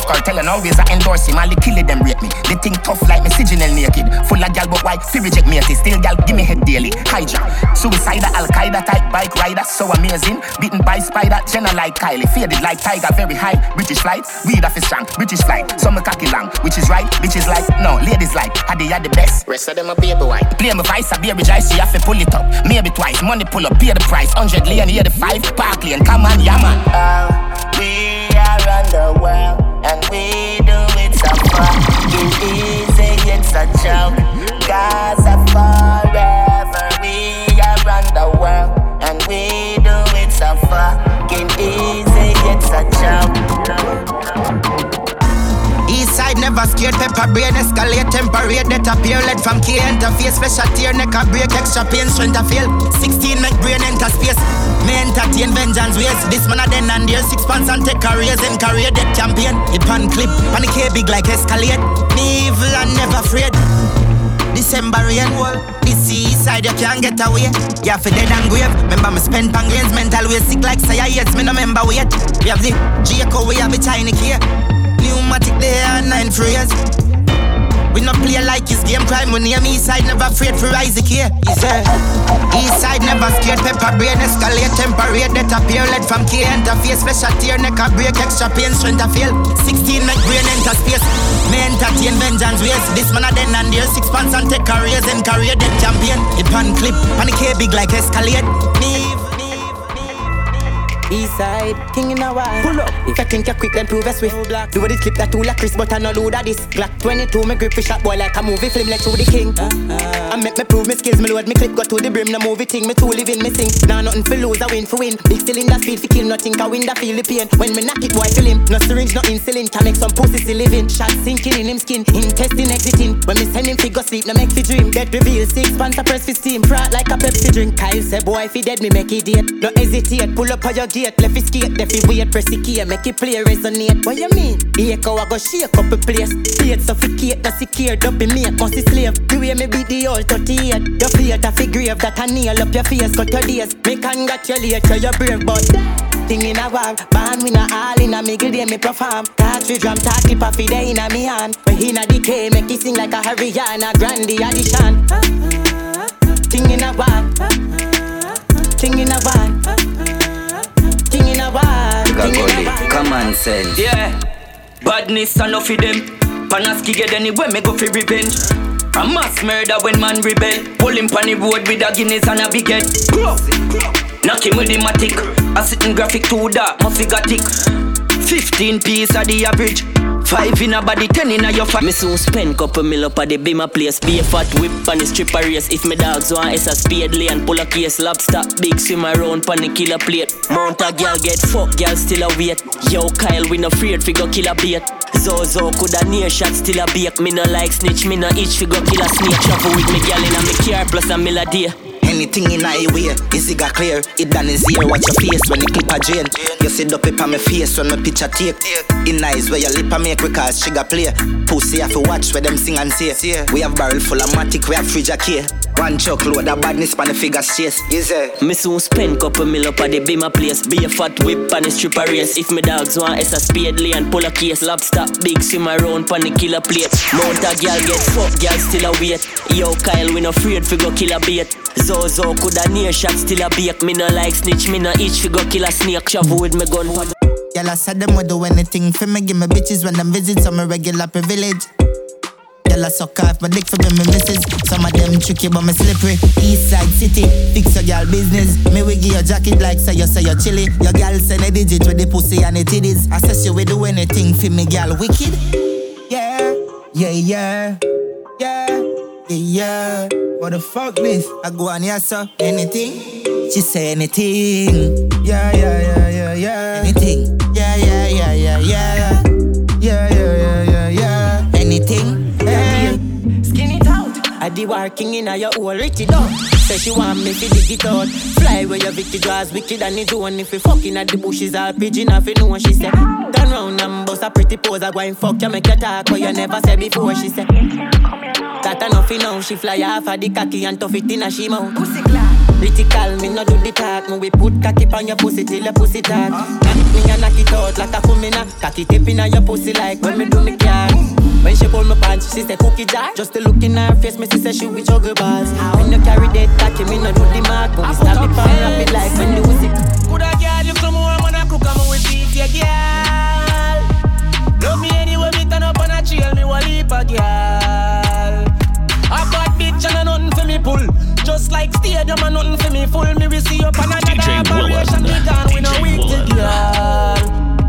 Kartel and always I endorse him. All the kill it them rate me. They think tough like me signal naked. Full of gal but why? Fi reject me Still gal give me head daily. Hijack. Suicider, Al Qaeda type bike rider. So amazing. Beaten by spider. Jenna like Kylie. Faded like tiger. Very high. British flight. Weed off is strong. British flight. Some cocky long. Which is right. Bitches like. No. Ladies like. Had they had the best. Rest of them a baby white. Play my vice. A baby jive. So you have to pull it up. Maybe twice. Money pull up. Pay the price. 100 lane. Hear the five. Park lane. Come on. Yeah man. Uh, we are on the world and we do it so fucking easy. It's a joke. Gaza forever. Scared. Pepper brain escalate, temperate, that appear. Lead from key interface, special tear, neck a break, extra pain, strength a feel. 16 make brain enter space. Me entertain vengeance ways. This man a then and there. Six pants and take careers and career dead champion. It pan clip, panic big like escalate. Me evil and never afraid. December rain This seaside you can't get away Yeah for dead and grave Remember me spend pangrains Mental way sick like say I Me no remember wait We have the Jaco we have the tiny key Pneumatic there and nine phrase we no play like his game crime. We name east side, never afraid for Isaac here. Side, east side never scared. Pepper brain escalate, temperate, that appear. Led from K interface, special tear, neck a break, extra pain, strength a feel. 16 make brain enter space. Me entertain vengeance ways. This man a den and there. Six pants and take careers and career dead champion. It pan clip, panic eh, big like escalate. Me East side, king in a while. Pull up. If I think you're quick, then prove us swift. Black. Do this clip that two like Chris, but I no load of this. Glock 22, me grip fish shot boy like a movie film, like through the king. Uh-uh. I make me prove me skills, me load me clip, got to the brim, no movie thing, me too living, me sing. Now nothing for lose, I win for win. Big cylinder speed for kill, nothing I win the feel the pain. When me knock it, boy feel him. No syringe, no insulin, can make some pussy still living. Shot sinking in him skin, intestine exiting. When me send him figure sleep, no make fi dream. Dead reveal, six pants a press fi steam, frat like a Pepsi drink. Kyle say boy if he dead, me make it date. No hesitate, pull up on your gate, left fi skate. If you wait, press the key, make it play resonate. What you mean? Echo, I go shake up a place. State suffocate, that's secured up in me, must slave. The way me be the old 38. Your fate a figure grave that I nail up your face, cut your days. Me congratulate you, you're brave, but thing in a war. Born we not all in a middle day me perform. Catch we drum, talk tip off day in a me hand. We in a decay, make it sing like a Hurricane, Grande addition. Thing in a war. Thing in a war. Thing in a war. Thing in a war. Common sense. Yeah. Badness enough of them. Panaski get anywhere me go for revenge. A mass murder when man rebel. Pull him on the road with a Guinness and a big head. Knock him with the matic. A sitting graphic too dark, my figure thick. 15 piece of the average. Five in a body, ten in a your fat. Me soon spend couple mil up at the beamer place. Be a fat whip and the stripper race. If me dogs want S a spade lane, pull a case, lobster, big swim around pan the killer plate. Mount a girl get fuck, girl still a wait. Yo Kyle, we no afraid fi go kill a bait. Zozo coulda near shot still a bake. Me no like snitch, me no itch fi go kill a snake. Travel with me girl in a me car plus a mill a day. Anything in a way, is it got clear? It done is here, watch your face when the clip a drain. You see the paper my face when my picture take. In eyes where your lip a make because she got play. Pussy have to watch where them sing and say. We have barrel full of matic, we have fridge a key. One chuck load of badness pan the figure chase. You say? Me soon spend couple mil up at the beamer place. Be a fat whip and a stripper race. If me dogs want S a spade lane, pull a case, lobster, big swim around pan the killer plate. Mount a girl get fuck, girl still a wait. Yo Kyle, we no afraid fi go kill a bait. Zozo coulda near shot still a bake. Me no like snitch, me no itch fi go kill a snake. Travel with me gun. Y'all I said them would do anything for me. Give me bitches when them visit some regular privilege. Y'all I suck off my dick for me, me misses. Some of them tricky but me slippery. East side city, fix your girl business. Me give your jacket like say you say you chilly. Your girl send a digit with the pussy and the titties. I says you will do anything for me, girl. Wicked. Yeah, yeah, yeah, yeah, yeah, yeah. What the fuck this? I go on here, so anything. She say anything. Yeah, yeah, yeah, yeah, yeah. Anything. Yeah, yeah, yeah. Yeah, yeah, I the working in a your whole rich it up. Say she want me to dig it out. Fly where your Vicky draws wicked and it one. If you fucking at the bushes, all pigeon off, you know she said. Turn round and bust a pretty pose. I go and fuck you, make you talk what you never said before. She said. Got enough you know, she fly off of the cocky and tough it in a she mouth. Pussy clap. Critical, me no do the talk. Me we put cocky on your pussy till your pussy talk. Knock me and knock it out like a kumina. Cocky tip in your pussy like when me do me car. When she pull my pants, she say cookie jar. Just to look in her face, me she say she with juggle bars. When you carry that cocky, me no do the mark. When we stop it from rapid like when the music. Good a girl, you come home and I cook me we beat ya, girl. Love me anyway, me turn up on a chill, me will leap a girl. Just like stadium and nothing for me full. Me we see up on another operation. Me gone with no weak to girl.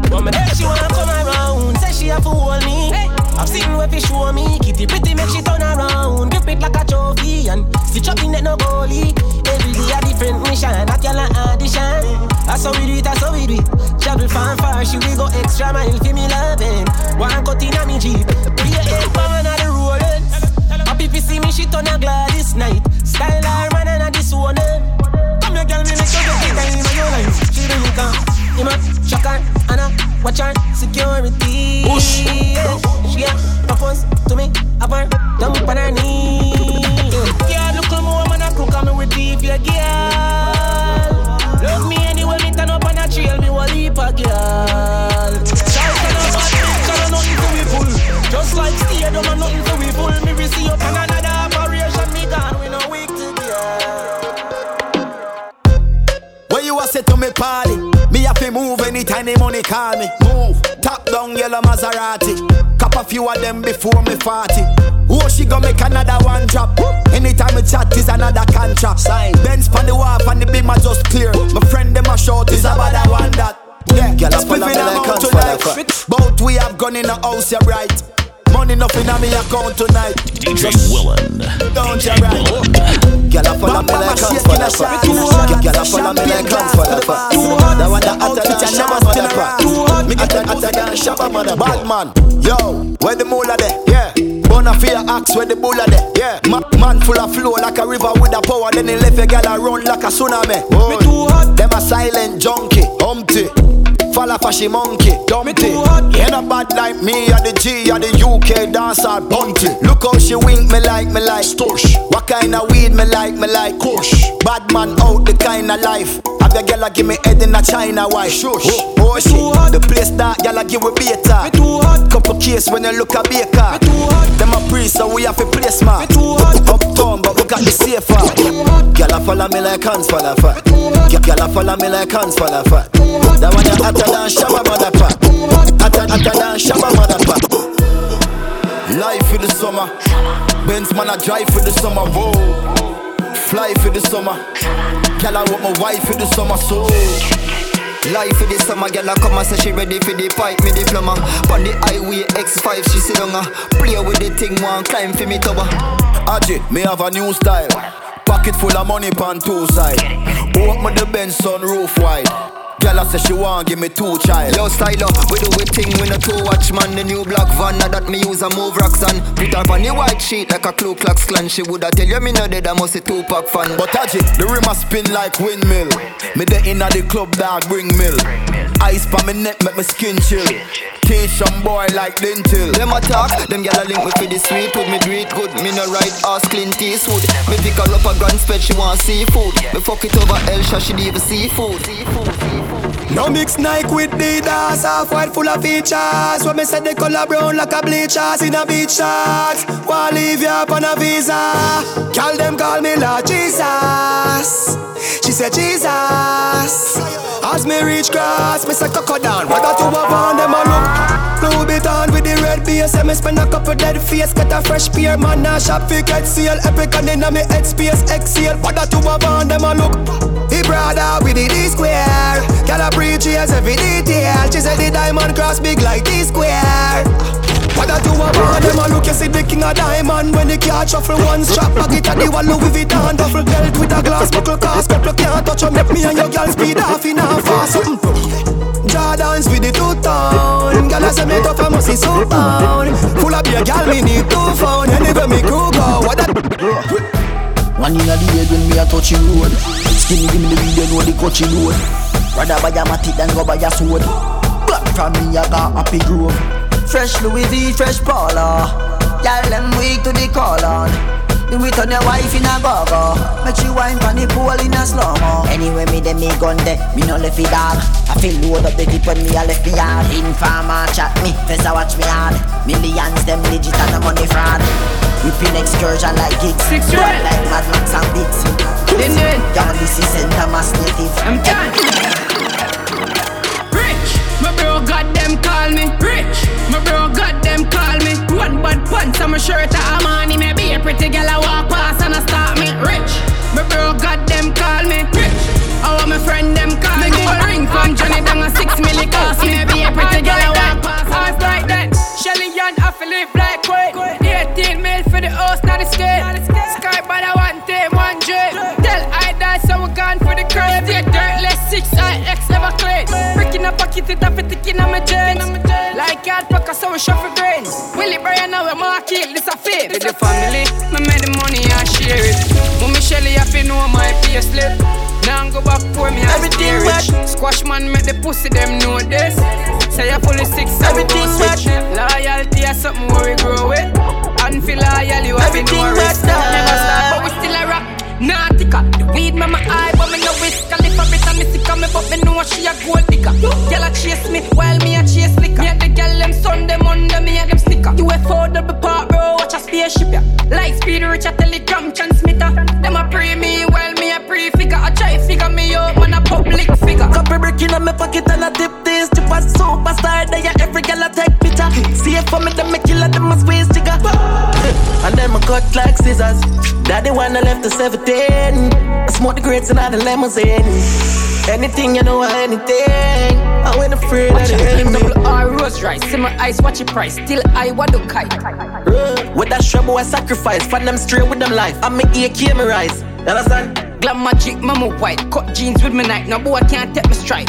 But me there she wanna come around. Say she have to hold me. I've seen where fi show me. Kitty pretty make she turn around. Grip it like a trophy and stitch up in it no goalie. Every day a different mission. Not y'all an audition. That's how we do it. I so we do it. Travel far and far, she will go extra mile for me loving. One cut in a me jeep, put your head on the rolling. Happy if you see me, she turn a glad this night. Style her man and a this one. Come here, girl, me make you get time in your life. She me come, you know, shock her, and I watch her security. Push. Yeah. She a propose to me, up her, dump on her knee. Yeah, look at me, woman, I cook, I'm with your girl. Love me anyway, me turn up on a trail, me will leap a girl. Shout out bitch, and nothing to we pull. Just like stadium, and nothing to we pull. Me see up on another to me party, me have to move anytime the money call me. Move, top down yellow Maserati. Cop a few of them before me 40. Oh, she gon' make another one drop. Anytime we chat is another contract. Sign. Benz pan the wharf and the beam are just clear. My friend them a short is about that one that. Yeah, Girl, I it's follow me within a like month a tonight. Both we have gone in the house, you bright. Money nothing on me account tonight. DJ Willen. Don't you right? Girl, I follow me like a follow fat. Girl, I follow me like a follow fat. That one that hotter than Shabba motherfucker. Me hotter hotter than Shabba motherfucker. Bad man, yo, where the mula there? Yeah. Bona fear axe where the bulla there? Yeah. Ma- man full of flow like a river with a power. Then he left a gal a run like a tsunami. Me too hot. Them a silent junkie, humpty. Fall off a she monkey, dumpty. Ain't a bad like me, or the G, or the UK dancer, bunty. Look how she wink me like, me like. Stush. What kind of weed me like, me like. Kush. Bad man out the kind of life. Have your gal a give me head in a China white. Shush. Oh, oh shit. The place that gal a give we beta. Me too hot. Couple case when you look a baker. Me too hot. Them a priest, so we have to play smart. Me too hot. Uptown, but we got the safer. I follow me like hands full of fat. I follow me like hands full of fat. That one that hotter than Shabba motherfucker. Hotter hotter than Shabba motherfucker. Life for the summer. Benz man, I drive for the summer. Whoa. Fly for the summer. Girl, I want my wife for the summer. So. Life for the summer, girl, I come and say she ready for the pipe, me diploma. On the highway X5, she sit on her. Uh. Play with the thing, one climb for me tower. Aji, me have a new style. Pocket full of money pan two side. Open the Benz sunroof wide. Girl, I say she want give me two child. Yo, style up, we do we thing, we no two watch man. The new black van, now that me use a move rocks and put her on the white sheet like a Ku Klux Klan. She woulda tell you me no dead, I must a two pack fan. But Aji, the rim a spin like windmill. Me the inna the club dog bring mill. Ice pa me neck make me skin chill. Teach some boy like dental. Them a talk, them gyal a link me for the sweet wood. Me do it good, me no ride ass Clint Eastwood. Me pick her up a grand spread, she want seafood. Me fuck it over Elsha, she leave seafood. No mix Nike with Adidas, half white full of features. When me say the color brown like a bleachers in a beach shorts. Wanna leave you up on a visa? Call them call me Lord Jesus. She said Jesus. As me reach grass, me say coco down. What that you have on them a look? Blue bit on with the red base. And me spend a couple dead face, get a fresh pair. Man, a shop fi get seal. Epic and inna me head space exhale. What that you have on them a look? He brother with the D square. Girl a preach yes every detail. She said the diamond cross big like D square. What you want on them a look you see the king of diamond. When the car shuffle one strap pocket at the one Louis Vuitton duffel belt with a glass buckle cast. Couple can't touch you make me and your girl speed off in a fast. Something Jordans with the two tone Girl I say me tough I must see so bound Full of beer girl me need two phone. Anywhere me crew go What that One in the head when me a touch the road. Skinny give me the weed, you know the coachy load. Rather buy a matic than go buy a sword. Black from me, I got happy grove. Fresh Louis V, fresh Paula. Y'all them weak to the call on. Do it on your wife in a go-go Make she wine pon the pool in a slow-mo Anyway, me dem me gun de, me no left it dog. I feel load up the clip when me a left me hard. Informer chat me, first I watch me hard. Millions them legit and the money fraud. Whipping excursion like gigs, Six Run like Mad Max and. Then then. Y'all this is St. Thomas native. I'm done. Pants on shirt, I'm on a pretty girl I walk past and I start me. Rich, my bro got them call me. Rich, I want my friend them call me. Gold ring from Johnny down a six milli cost me. Maybe a pretty girl I walk past. Eyes like that. Shelly and I feel it black X never clean. pocket it off it in my jeans. Like hard pack, so we shuffle brains. Willie Brian now we mark it, this a fake. With the family, me make the money and share it. Mommy Shelly have to know my face slip. Now I'm go back for me Everything rich. Squash man make the pussy them know this. Say you fully six, everything switch. Loyalty is something where we grow with. And feel loyal, you have to know risk. Never start, but we still a rock. Nautica, the weed me my eye, but me no whisk. I live a bit of me sick me, but me know she a gold digger. Girl a chase me while me a chase liquor. Me a the girl them sun them under me a them snicker. UFO double part bro, watch a spaceship ya. Light speed rich a telegram transmitter. Them a pre me while me a pre figure. I try figure me out, man a public figure. Couple brick in my pocket and I dip this. Tip a superstar, they a every girl a take picture. See it for me, them me killer, them a squeeze jigger. and then my cut like scissors. Daddy wanna left the 17. I smoke the grapes and I the limousine. Anything you know, anything. I went afraid of the enemy. Double R rose rice, see my eyes, watch it price. Still I want to kite. Uh, with that shrub, I sacrifice. Find them straight with them life. I'm me AK, me rise. Understand? Glam magic, mama white. Cut jeans with me night. No boy can't take me stripe.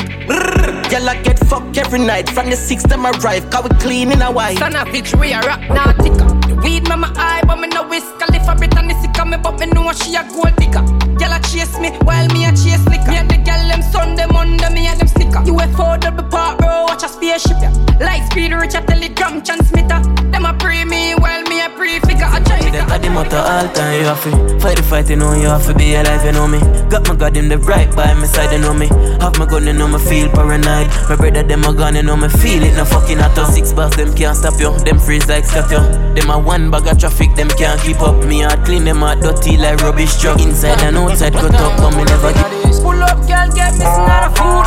Girl, I get fucked every night. From the six them arrive. Cause we clean in a white. Son of bitch, we a rock now ticker. The weed mama eye, but me no whisk. I a bit and sick me, but me know she a gold digger. Girl, a chase me while me a chase liquor. Me and the girl them sun them under me and them sticker. UFO double part bro, watch a spaceship ya. Light speed rich a telegram transmitter. Them a pre me while me a pre figure. I try Them got the motto all time, you have to fight the fight, you know you have to be alive, you know me. Got my god in the right by my side, you know me. Have my gun, you know me feel paranoid. My brother, them a gone, you know me feel it, no fucking at all. Six bars, them can't stop you. Them freeze like Scott, you. Them a one bag of traffic, them can't keep up. Me a clean, them a dirty like rubbish truck. Inside and outside, cut up, but me never get. Pull up, girl, get me not a food.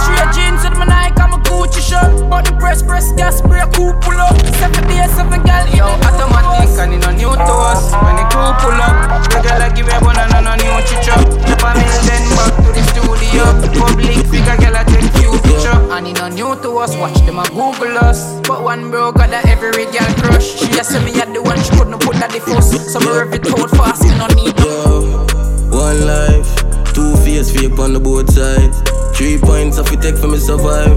Straight jeans with my Nike, I'm a Gucci shirt. Button press, press, gas, spray, cool, pull up. Seven days, seven girl, yo, automatic and in a new to us. When the crew pull up, the girl I give me one and a new chicha. If I mill, then back to the studio. Public figure, girl, I take few picture. And in a new to us, watch them a Google us. But one bro got a every girl crush. She just said me at the one, she couldn't put that the first. So me rev it out fast, me no need Yo, one life, two face fake on the both sides. Three points off it take for me survive.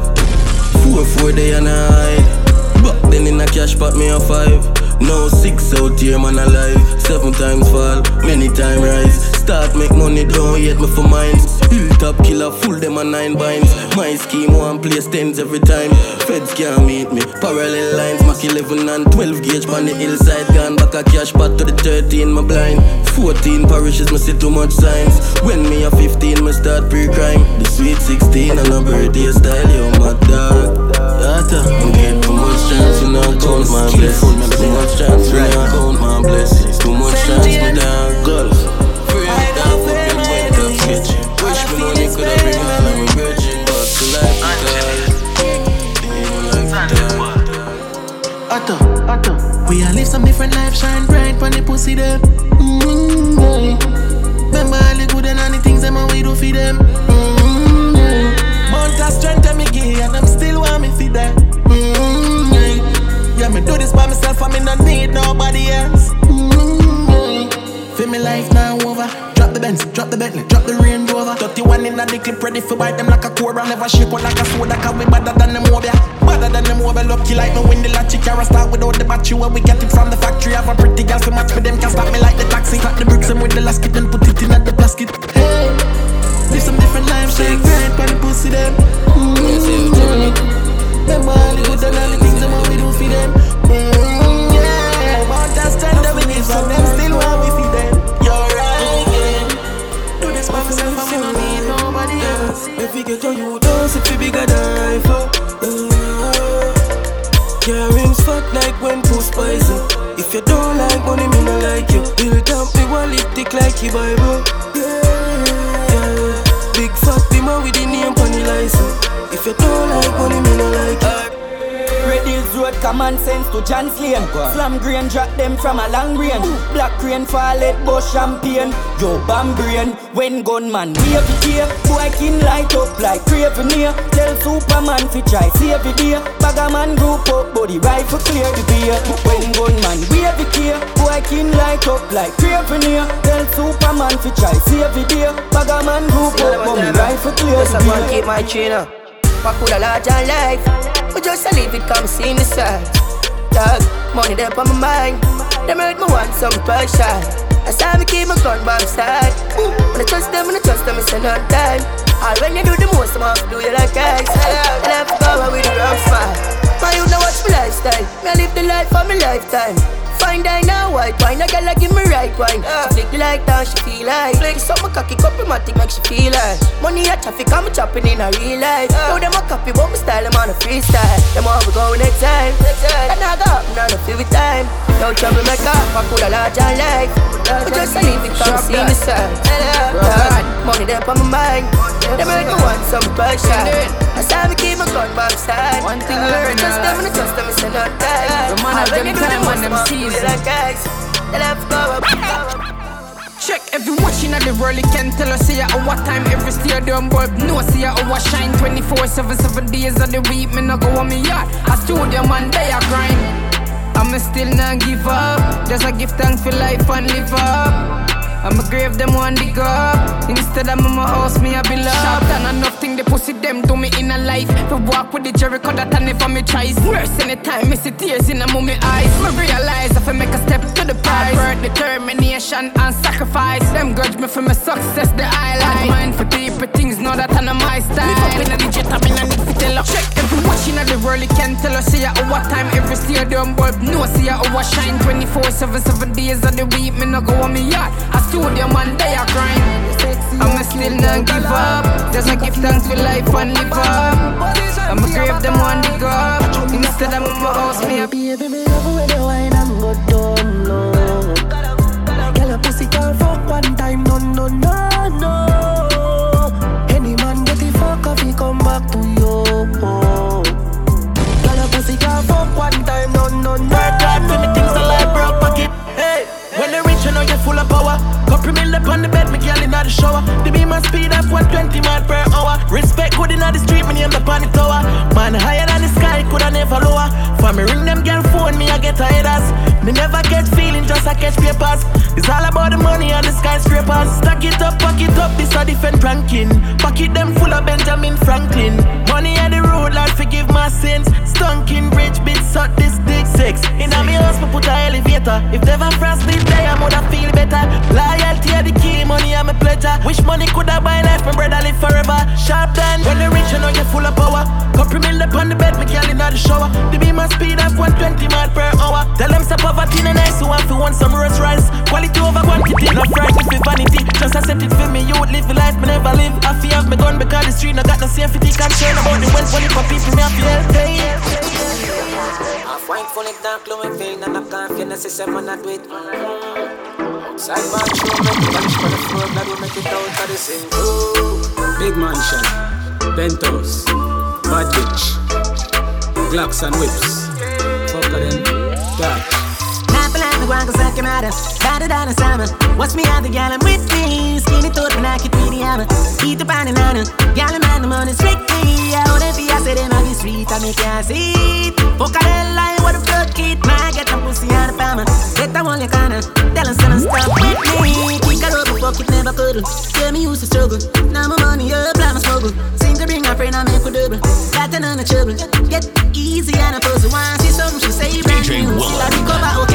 Four, four day and a hide. Back then in a cash pot me a five. Now six out here man alive. Seven times fall, many time rise. Start make money, don't hate me for mines. Hilltop killer, full them a nine binds. My scheme one place tens every time. Feds can't meet me. Parallel lines, Mac 11 and 12 gauge on the hillside. Gone back a cash pot to the 13, my blind. 14 parishes, me see too much signs. When me a 15, me start pre-crime. The sweet 16 and a birthday style, yo, my dog. Yata, me get too much chance, you know, count my blessings. Too much chance, you know, count my blessings. Too much chance, me down golf. Free down, up your wake up sketchy. Wish me money could have been all I'm a virgin, but to life, Otto, Otto. We all live some different life, shine bright when the pussy them. Mm-hmm. Remember all the good and all the things them and we do for them. Mm-hmm, yeah. Mount of strength and me give and them still want me for that. Mm-hmm, yeah. me do this by myself and me not need nobody else. Mm-hmm. Feel me life now over. Drop the Benz, drop the Bentley, drop the Range Rover. 31 in the clip, ready for bite them like a cobra. Never shake out like a soda, cause we better than them over. Better than them over, lucky like me win the lottery. Cara start without the battery, where we get it from the factory. Have a pretty girl to match with them, can stop me like the taxi. Cut the bricks and with the last kit, then put it in at the basket. Hey, live some different lives, shake right, by the pussy them. Mm-hmm. Remember all the good and all the things how we do for them. Mm-hmm, that we need from them, still want we them. You're right. Do this by myself, I don't need nobody else. If you get on you dance, if you bigger than iPhone. Yeah, rims fat like when too spicy. If you don't like money, me no like you. Build up me wallet thick like your Bible. Yeah. Big fat be man with the name on the license. If you don't like money, me no like you. Red Hills Road, common sense to John's Lane. Slam grain, drop them from a long range. Black rain, fall it, bush champagne. Yo, bam brain, when gunman wave it here. Boy can light up like craven here. Tell Superman fi try save the day. Bagger man group up, body rifle clear the beer. When gunman wave it here. Boy can light up like craven here. Tell Superman fi try save the day. Bagger man group up, body rifle clear the Listen, man, beer. keep my trainer. I coulda large and life. But just to leave it come see the side. Dog, money there on my mind. Them hurt me want some passion. I saw me keep my gun by my side. When I trust them, when I trust them, it's another time. All when you do the most, I'm off do you like guys. I to go with the wrong smile. My you know what's my lifestyle. Me I live the life of my lifetime. Fine dine now, white wine. A girl give me right wine. Uh, flick the light down, she feel like. Flick some cocky couple matic make she feel like. Money a traffic, I'm chopping in a real life. Uh, now them a copy, but my style, I'm on a freestyle. Them all we go next time. Next time. And I got up, now no feel with time. No trouble maker, I could a large and life. But just leave it, come see me side. Money there on my mind. Them make me want some passion. I saw me keep my gun my side. One thing learn, trust them and I trust them, it's not die. The man of them time and them season. Check every watching at the world, you can tell us see ya what time every stadium bulb. No see ya our shine 24 7 7 days of the week. Me no go on me yard. I studio man, they are grind. I'ma still not give up. Just a give thanks for life and live up. I'ma grave them one dig up. Instead of my house, me I be love. Sharp than enough thing they pussy them do me in a life. To walk with the Jericho that I never me tries. Worse anytime, me see tears in a mummy eyes. Me realize if I make a step to the prize. Work, determination and sacrifice. Them grudge me for my success, the highlight. Mind for deeper things know that I'm my style. Live up in a digit, I'm in a need to tell. Check every watching of the world, you can tell us see ya oh, what time every stadium bulb. No see ya oh, over shine 24 7 7 days of the week. Me no go on me yard. I studio man, they are grind. I'ma still not give up. Just I give thanks for life and live up. I'ma grave them one dig up. Instead of my house, me a baby, me love when you wine and go down low. Girl, your pussy can't fuck one time, no, no, no, no. Any man get the fuck off, he come back to you. Girl, your pussy can't fuck one time, no, no, no. Work hard for me things are like broke pocket. Hey, when they rich, you know you're full of power. Up on the bed, me girl in the shower. The beam my speed up 120 mile per hour. Respect good in the street, me name the tower. Man higher than the sky, coulda never lower. For me ring them girl phone, me I get a headers. Me never get feeling, just I catch papers. It's all about the money and the skyscrapers. Stack it up, pack it up, this a different ranking. Pack it them full of Benjamin Franklin. Money on the road, Lord forgive my sins. Stunking rich bitch, suck this dick six. In a me house, me put a elevator. If never frost me day, I woulda feel better. Loyalty are the key, money are my pleasure. Wish money coulda buy life, my brother live forever. Sharp done, when the rich, you know you're full of power. Couple mil up on the bed, me girl in the shower. The beam my speed up 120 mile per hour. Tell them stop poverty and nice, who want to want some Rolls Royce. Quality over quantity, no fright with vanity. Just accept it for me, you would live a life me never live. I feel have me gun because the street no got no safety concern about the wealth money for people me I feel. Hey. Half wine full of dark glowing vein and I can't feel the system when I do it. Side bar show make me vanish for the floor, that will make it out of the same. Big mansion, penthouse, bad bitch, Glocks and whips. Not like the one cause I can matter. Better than a summer. Watch me out the gal, I'm with me. Skinny thought when I could be the hammer. Eat the pan and nana. Gal, man, the money strictly. I wanna be, I said, in on the street, I make you see it. Fuck a hell, I what a fuck it. Man, get the pussy out of farmer. Get the one you kinda. Tell us, son, stop with me. Kick her up, fuck it, never cuddle. Tell me used to struggle. Now my money up, my smuggle. Seem to bring a friend, I make a double. Got another trouble. Get easy and a puzzle. Once see something, she say brand new. Still I recover, okay,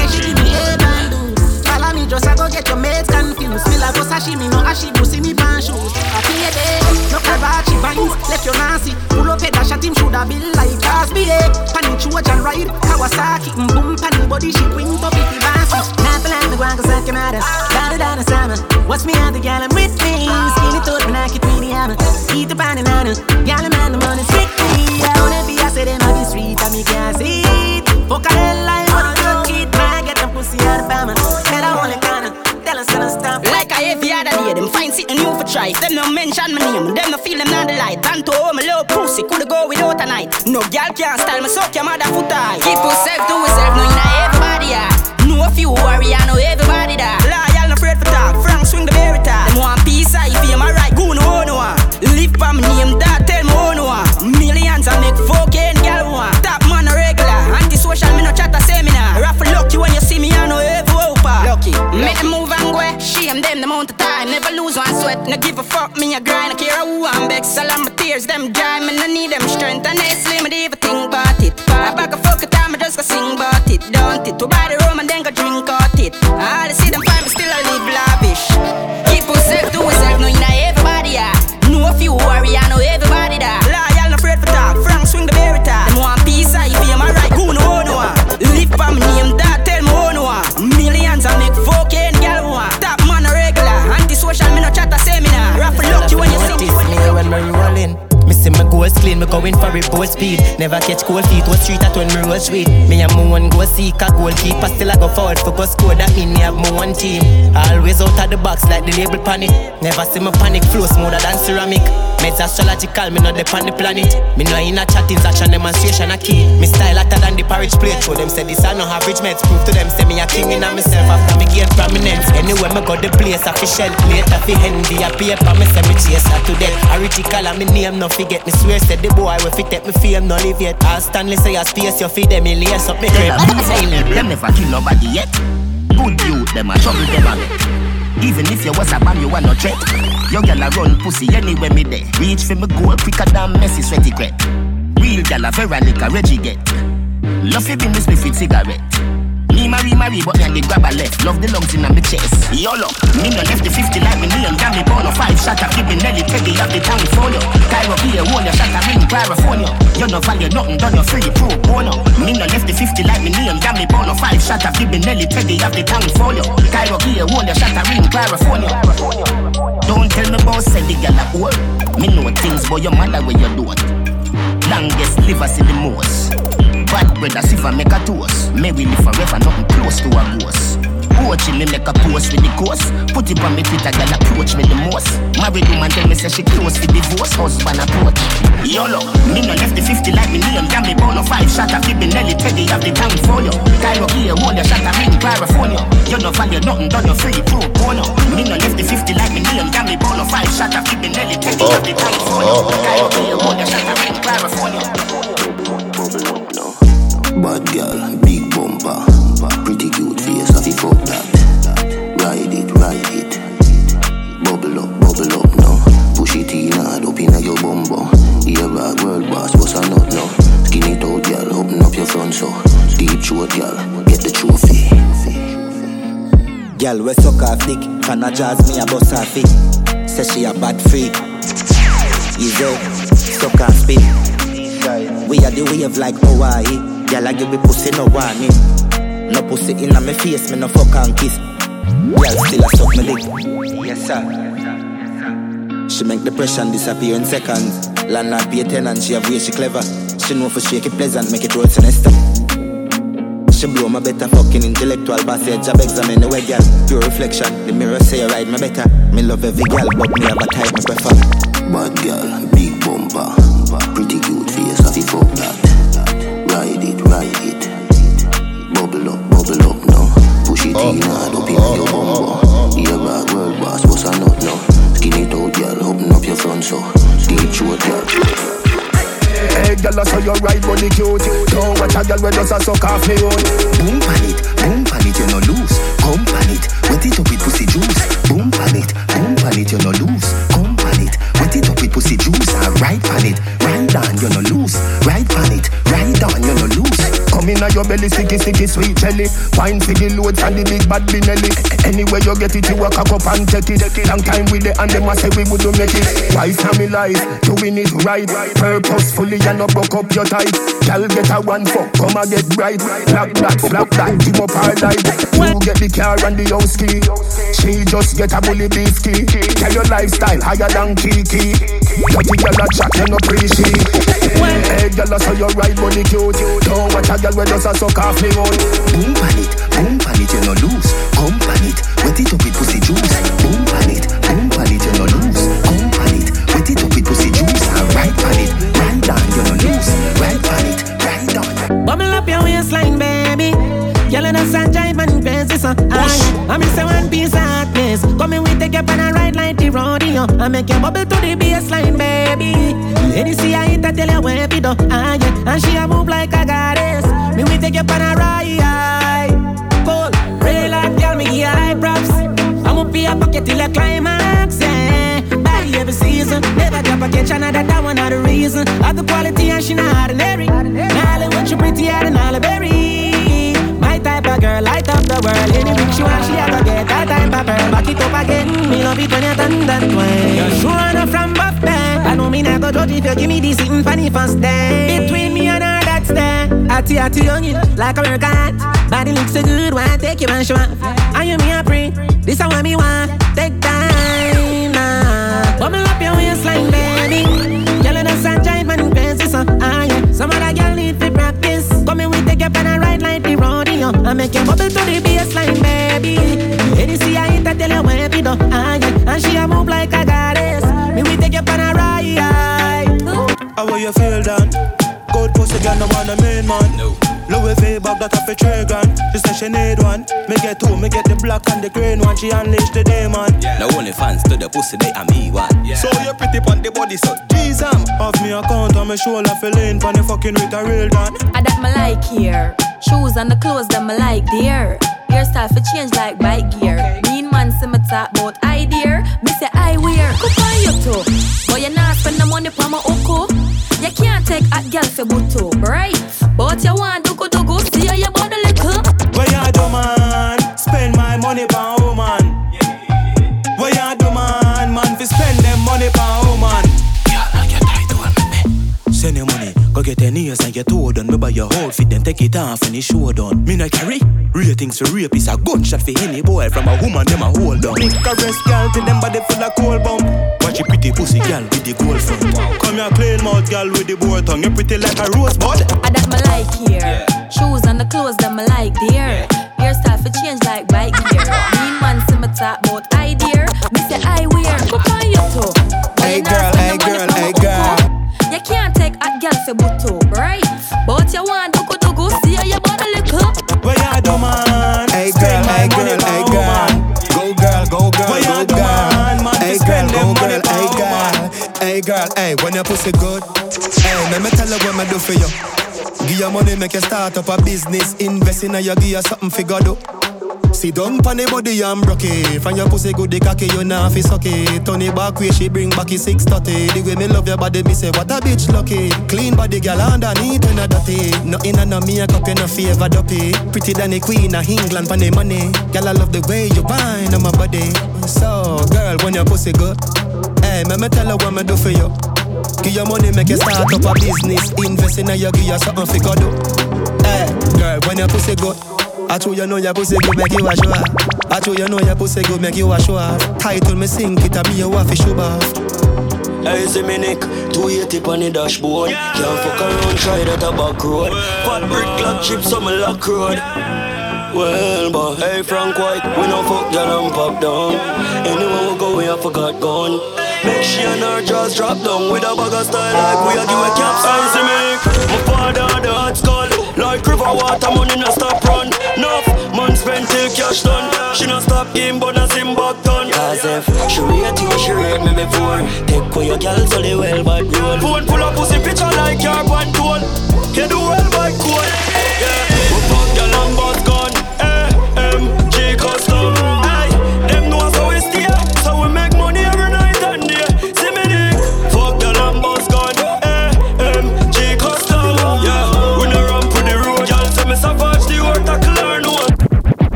just I go get your mates confused. Feel like go sashimi, no ashibu, see me pan shoes. Feel it, eh? no Karachi vines, left your Nancy. Pull up head, dash at him, shoulda be like Cosby, eh? Panny Trojan ride, Kawasaki, boom, panny body, she wing, top it, the bouncy. Not the land, the I can matter. Better than a summer. Watch me out the gal, I'm with me. Skinny thought when I could be the hammer. Eat the pan and nana. Gal, man, the money strictly. I wanna be, I said, them on the street, I me can't see. Fuck a hell, I wanna look it. Man, pussy out of farmer. Better only kinda. Tell us, us, stop. Like I every other day, them find something new for try. Them no mention my name, them no feel them not the light. And to home, a little pussy coulda go without a night. No girl can't style me, suck your mother foot high. Keep yourself to yourself, no inna everybody yeah. Know a few warrior, know everybody that. Loyal, no afraid for talk. Frank swing the berry top. Them want peace, I feel my right. Go no one. Ah. Live for me name, The amount of time, never lose one sweat. No give a fuck, me a grind. I care who I'm. All of my tears, them dry, me no need them strength. And Nestle, me even going for it both speed. Never catch cold feet, what street at when me roll sweet. Me and my one go seek a goalkeeper, still I go forward for go score. That mean me have my one team. Always out of the box like the label panic. Never see me panic, flow smoother than ceramic. Meds astrological, me not on the planet. Me no in a chatting action demonstration a key. Me style hotter than the porridge plate. Show them say this I no average meds. Prove to them say me a king in a myself after me gain prominence. Anywhere me go the place official. Later fi handy a paper me say me chase her to death. Aritical and me name no forget. Me swear said the boy we fit take me fame no live yet. All Stanley say a space you feed them in lace up me crib. Them never kill nobody yet. Good youth, them a trouble them a. Even if you was a man, you are no threat. Your gal a run pussy anywhere me there. Reach for me goal quicker than Messi sweaty crep. Real gal a Veronica Reggie get. Love fi business me fit cigarette. Me marry marry but me and the grab a left. Love the lungs in my chest. Yolo, me no left the 50 like me neon. Got me born a five shot of giving Nelly Teddy of the town for you. Cairo be a wall, your shot a ring California. You no value nothing, done your free pro bono. Me no left the 50 like me neon. Got me born a five shot of giving Nelly Teddy of the town for you. Cairo be a wall, your shot a ring California. Don't tell me about send the gal a whore. Me know things but your mother where you don't. Longest liver see the most. Bad brother if I make a toast. May we live forever, nothing close to a ghost. Coaching me make a post with the course. Put it on me Twitter, girl approach me the most. Married woman tell me say she close for divorce. Husband approach. YOLO, me no left the 50 like me neon. Got me born a five shot of Phoebe Nelly Teddy of the town for you. Cairo here, hold your shot of ring California. You no value nothing, done your free pro bono. Me no left the 50 like me neon. Got me born a five shot of Phoebe Nelly Teddy of the town for you. Cairo here, hold your shot of ring California. Bad girl, big bumper, pretty cute face, I fuck that. Ride it, ride it. Bubble up, bubble up now. Push it in hard up inna your bumbo. Ear bag, world boss, what's a nut now? Skin it out, girl, open up your front so. Deep throat, girl, get the trophy. Girl, we suck off dick, can I jazz me a bust her feet. Say she a bad freak. Easy, suck off spit. We are the wave like Hawaii. Girl, I give me pussy no warning. No pussy in my face, me no fuck and kiss. Girl, still a suck me dick. Yes, sir. She make depression disappear in seconds. Landlord pay tenant, she have way she clever. She know for shake it pleasant, make it roll sinister. She blow my better fucking intellectual passage Job examine the way girl Pure reflection The mirror say you ride me better Me love every girl But me have a type me prefer Bad girl, big bumper, pretty cute face, I fuck that. Ride it, ride it. Bubble up, bubble up now. Push it in hard up inna your bumbo. Ear bag, world boss, what's a nut now? Skin it out, girl, open up your front so. Deep throat, girl. Hey, girl, I saw your right body cute. Don't watch a girl when just a suck off me own. Boom pan it, boom pan it, you no lose. Come pan it, wet it up with pussy juice. Boom pan it, boom pan it, you no lose. Come pan it, wet it up with pussy juice. And right pan it, right down, you no lose. Right pan it, right down, you no lose. Come inna your belly, sticky, sticky, sweet jelly. Wine the loads and the big bad Benelli. Anywhere you get it, you cock up and take it. Long time with it, and them a say we wouldn't make it. Twice time me life, doing it right, purposefully and not buck up your tight. Girl get a one fuck, come and get bright. Black that, slap that, give up her life. You get the car and the house key. She just get a bully beef key. Tell your lifestyle higher than Kiki. Dirty girl a chat, you no appreciate. Hey girl, I saw your right body cute. Don't watch a girl when just a suck off me own. Boom pan it, boom pan it, you no lose. Come pan it, wet it up with pussy juice. Boom pan it, boom pan it, you no lose. Come pan it, wet it up with pussy juice. And right pan it, right down, you no lose. Right pan it, right down. Bubble up your waistline, baby. Girl, in the sun, jive and crazy, so I, I miss a one piece of hotness. Come in, we take you on a ride like the rodeo. I make you bubble to the baseline, baby. Lady see I hit, I tell you where it do. Ah, yeah. And she a move like a goddess. Me, we take you on a ride. Cool, real life, girl, me give you high props. I'm up your pocket till the climax, yeah. Buy every season, never drop a attention, and that one of the reason. Of the quality, and she not ordinary. Now, that type of girl. Back it up again, me love it when you done that way. You're sure enough from buff band. I know me not go judge if you give me this sitting funny first day. Between me and her, that's there. Atty, atty, youngin, like American. Body looks so good, why take you and show off? And you me a pray, this I want me want. Take time now. Bubble up your waistline, baby. Girl, in the sunshine, man, fancy so ah yeah. Some other girl need to practice. Come in, we take you on a ride like the rodeo. I make you bubble to the baseline, baby. Any see I hit, I tell you where we do ah yeah. And she a move like a goddess. Me we take you on a ride. How will you feel, Dan? Good pussy girl, no want a main man. No. Louis V bag that off a three grand. She say she need one. Me get two, me get the black and the green one. She unleash the demon. Yeah. Now only fans to the pussy they and me one. Yeah. So you pretty pon the body, so jeez am. Off me account on me shoulder, feeling pon the fucking with a real gun. I that me like here. Shoes and the clothes that me like there. Hairstyle for change like bike gear. Mean man see me talk about idea. Me say I wear. Cook on you too. But you not spend the money for my uku. Oh. You can't take a girl for butu, oh. right? But you want dugu dugu, see how you body little. Where you do man? Spend my money for go get your ears and your toe done. Me buy your outfit, then take it off and it show done. Me not carry real things for rape is a gunshot for any boy from a woman them a hold on. Me caress girl till them body full of cold bump. Watch a pretty pussy girl with the gold front. Come here clean mouth girl with the boy tongue. You pretty like a rosebud. I that me like here. Shoes and the clothes that me like there. Hairstyle for change like bike gear. Mean man see me talk about idea. Me say I wear. Cook on you too. Hey girl, hey girl, hey girl. You can't take a girl for butu, right? But you want to go to go see how you body little. Where you do man? Hey girl, hey girl, hey girl. Go girl, go girl, go girl. Hey girl, go girl, hey girl. Hey girl, hey, when your pussy good. Hey, let me tell you what I do for you. Give your money, make you start up a business. Invest in a you, give you something for God. do. Sit down pon the body and broke it. From your pussy good, the cocky you nah fi suck it. Turn it back way, she bring back it six thirty. The way me love your body, me say what a bitch lucky. Clean body, girl underneath when a dirty. Nothing and no makeup, you no favor dopey. Pretty than the queen of England pon the money. Girl I love the way you bind on my body. So girl, when your pussy good, hey, me me tell her what me do for you. Give your money, make you start up a business. Invest in a you, give something fi go do. Hey, girl, when your pussy good. I told you know your pussy good make you a show off. I told you know your pussy good make you a show off. Title me sink it a me you want fi show off. Hey, see me Nick, 280 on the dashboard. Can't fuck around, try that a back road. Fat brick lock chips on my lock road. Well, but hey, Frank White, we no fuck girl and pop down. Anywhere we go, we have forgot gone. Make she and her jaws drop down with a bag of style like we a give a cap. Hey, see me Nick, my father the hot skull. Like river water, money no stop run. Nuff, man spend till cash done. She no stop game, but no sim back done. Cause if she rate you, she rate me before. Take away your girl so they well bad roll. Phone full of pussy picture like your one tool. You do well by cool.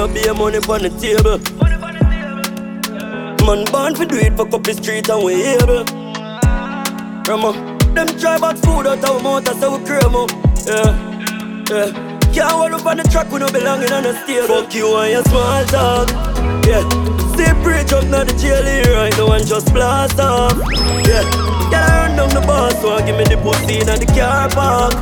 We happy, happy, money on the table. Man born for do it, fuck up the street and we able. Rama, them try back food out our mouth, that's how we up. Yeah, yeah. Can't hold up on the track, we no belonging on the stable. Fuck you and your small dog. Yeah, see bridge up now the jail here right now and just blast off. Yeah, get I run down the boss, so I give me the pussy in the car park.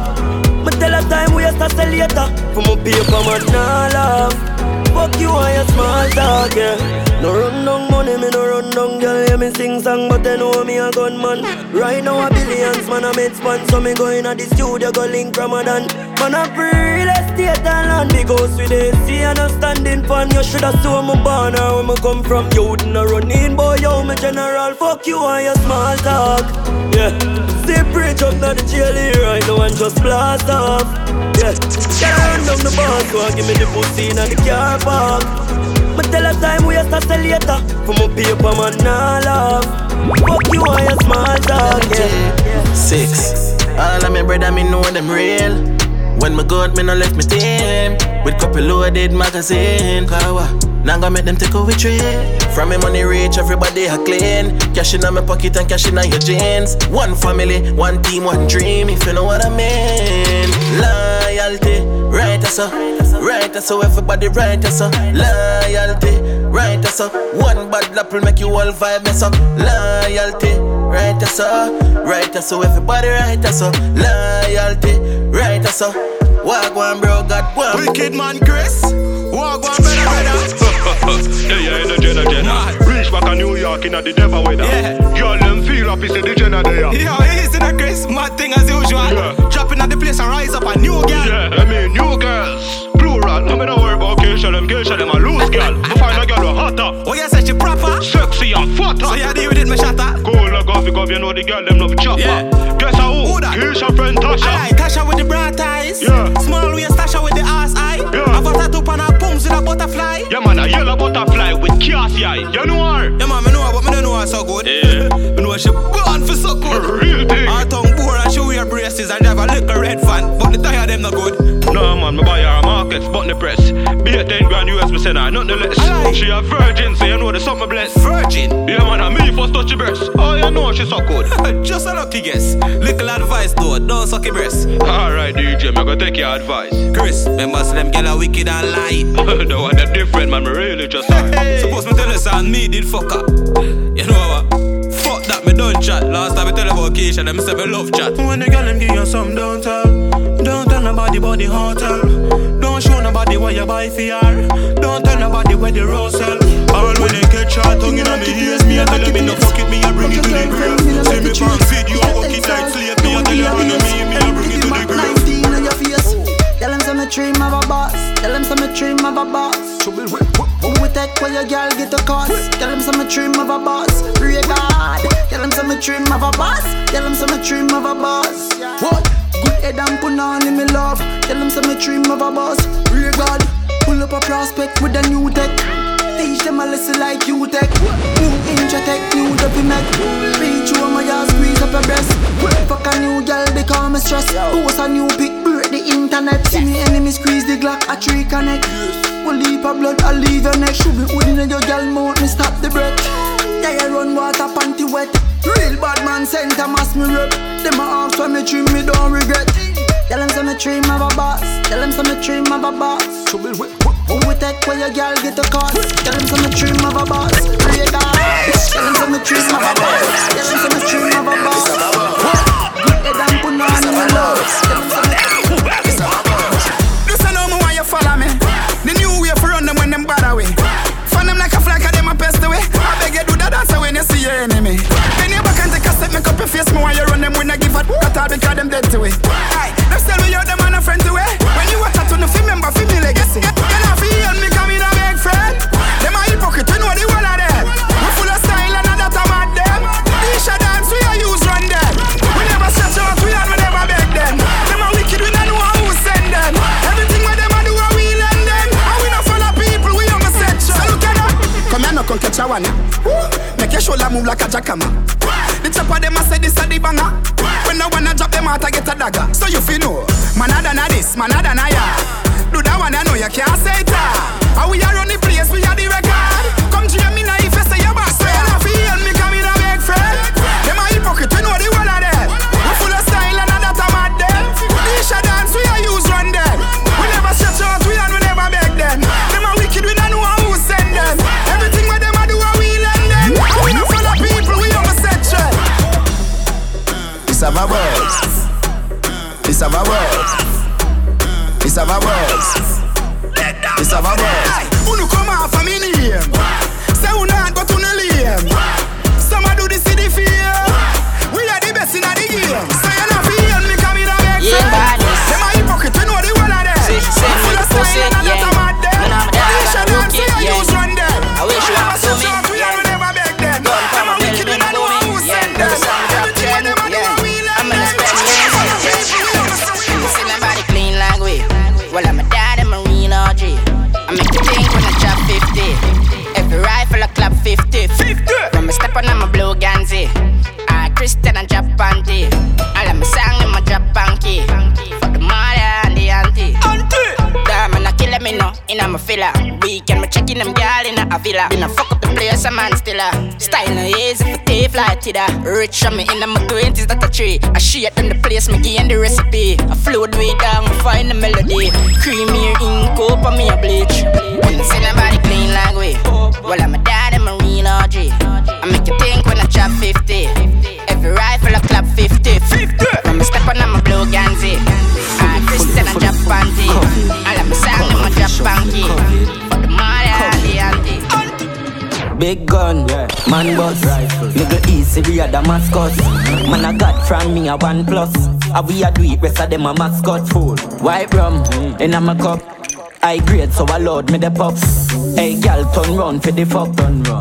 Me tell her time we a start later. For my paper man nah laugh. Fuck you and your small talk, yeah. No run down money, me no run down girl. Yeah, me sing song, but they know me a gunman. Right now a billions, man I made span, so me go in the studio, go link Ramadan. Man I free real estate and land. Big house with AC and a standing fan. You shoulda saw me born or where me come from. You wouldn't run in, boy, yo, me general. Fuck you and your small talk, yeah. See bridge up now the jail here right now and just blast off. Yeah, get run down the bus, so give me the pussy in the car park. But tell her time we to sell later. For my paper man, nah love. Fuck you on your small talk, yeah. Six. All of my brother, me know them real. When me good, me no left me team. With couple loaded magazine. Kawa. Now gonna make them take away tree. From me money reach, everybody a clean. Cash in my pocket and cash in your jeans. One family, one team, one dream. If you know what I mean. Loyalty, right so, right so. Everybody right so. Loyalty, right so. One bad apple make you all vibe mess up. Loyalty, right so, right so. Everybody right so. Loyalty, right so. Walk one bro, got one. Wicked man, Chris. Walk one better, better. yeah, yeah, in the Jenna Jenna. Reach back a New York in the devil weather. Yeah. Girl, them feel happy, say the Jenna there. Yo, easy the Chris, mad thing as usual. Yeah. Dropping at the place and rise up a new girl. Yeah, I mean, new girls. Plural, no me no worry about Keisha, them Keisha, them a loose girl. I find a girl who hotter. Oh, yeah, say she proper. Sexy and fatter. So you deal with it, me shatter. Cool, like off, because you know the girl, them love chopper. Yeah. Guess who? Who that? Keisha friend Tasha. Aye, Tasha with the bright eyes. Yeah. Small waist Tasha with the ass eye. Yeah. I've got tattoo on her pums with a butterfly. Yeah, man, a yellow butterfly with Cassie eye. You know her? Yeah, man, me know her, but me don't know her so good. Yeah. me know she born for so good. Real thing. Her tongue bore and she wear braces and drive a little red fan, but the tire them not good. No, man, me buy her a market, spot the press. Be a 10 grand US, me send her, nothing less. Aye. She a virgin, so you know the summer bless. Virgin? Yeah, man, and me first touch your breast. Oh, you know she so good. Just a lucky guess. Little advice though, don't suck your breast. Alright, DJ, me gonna take your advice. Chris, remember see them gyal a wicked and lie. the one that different, man, me really just sorry. Hey. Suppose me tell you son, me did fuck up. You know what? Fuck that, me don't chat. Last time I tell about Keisha, them say me love chat. When the girl them give you some, don't tell. Don't nobody about the hotel. Don't show nobody where you buy for Don't tell nobody where the rose sell. All when they catch your tongue in me ears, me I tell them me no fuck it, me I bring it to the grave. See me from video, I walk it like slave. Me I tell you run me, me I bring it to the grave. 19 on your face. Tell them some dream of a boss. Tell them some dream of a boss. Who we take where your girl get a cost? Tell them some dream of a boss. Pray God. Tell them some dream of a boss. Tell them some dream of a boss. What? Head and put on in me love. Tell them some dream of a boss. Pray God. Pull up a prospect with a new tech. Teach them a lesson like you tech. New intro tech, new dopey make. Reach you on my ass, squeeze up your breast. Fuck a new girl, they call me stress. Post a new pic, break the internet. See me enemy squeeze the Glock, a tree connect. Will leap a blood, I leave your neck. Should be within your girl mouth, me stop the breath. Yeah, you run water, panty wet. Real bad man, center mass me rep. Them a ask when me trim, me don't regret. Tell them some dream of a boss. Tell them some dream of a boss. Trouble with who we take where your girl get a cost. Tell them some dream of a boss. Tell them some dream of a boss. Tell them some dream of a boss. Good head and put on in my love. Tell them some when I give a cut all because them dead to it. Aye, them still we out them and a friend to it. When you a tattoo, no fi remember fi me legacy. You know fi hear me come in a big friend. Them a hypocrite, we know the one of them. We full of style and that a mad them. Isha dance we a use run them. We never stretch out, we and we never beg them. Them a wicked, we don't know who send them. Everything what them a do, we lend them. And we not follow people, we the section. So look at that. Come here, no come catch a one. Make your shoulder move like a jackhammer. The chopper them a say this a the banger. When I wanna drop them out, I get a dagger. So you feel know, man a than a this, man a than a ya. Do that one, I know you can't say are on we are a villa. Been a fuck up the place, a man still a style no easy for thief like Tida. Rich on me in my twenties, that a tree. I shit in the place, me gain the recipe. I float way down, find the melody. Creamy ink, up on me a bleach. Wouldn't see nobody clean like we. Well, I'm a dad, I'm a real OG. I make you think when I chop 50. Every rifle I clap 50. 50. When I step on, I'm a blue Ganzi. Ah, Christian, I drop panty. All of my song, I'm a drop. Big gun, yeah. man boss. Nigga easy, we are Damascus. Man I got from me a one plus. How we a do it, rest of them a mascot. Fool, white rum, in a cup High grade, so I load me the puffs. Hey gal, turn round for the fuck.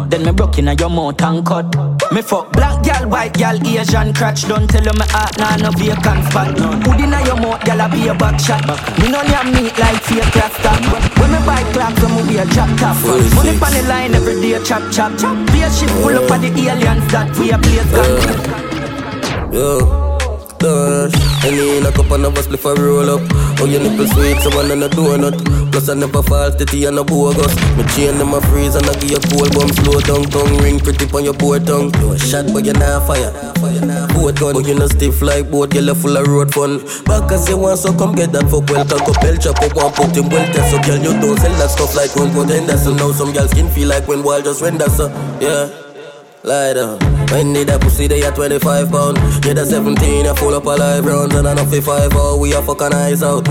Then me broke in a your mouth and cut. Me fuck black gal, white gal, Asian crotch. Don't tell you me heart, nah no vacant spot. Hood in a your mouth, gal, I be a back shot. Me no yam meat like fake rasta. When me buy clocks, when me wear drop top. Money on the line every day, chop chop. Chop Be a ship full up of the aliens that we a place gun Yo, Dutch. Any in a cup and a split for roll up. Oh, your nipple sweet, so one and a donut. Plus I never fall to tea and a bogus. Me chain them a freeze and I give you cold bomb slow down tongue ring pretty on your board tongue. You a shot but you not fire. Boat gun, but you no stiff like boat, you full of road fun. Back as you want, so come get that fuck well. Can couple chop up one put him well test. So girl, you don't sell that stuff like one contender. So now some girls skin feel like when wild just render. So yeah. Lie. When need that pussy, they at 25 pound. Yeah, the 17, I full up a live rounds and I know 55 oh, we a fucking eyes out.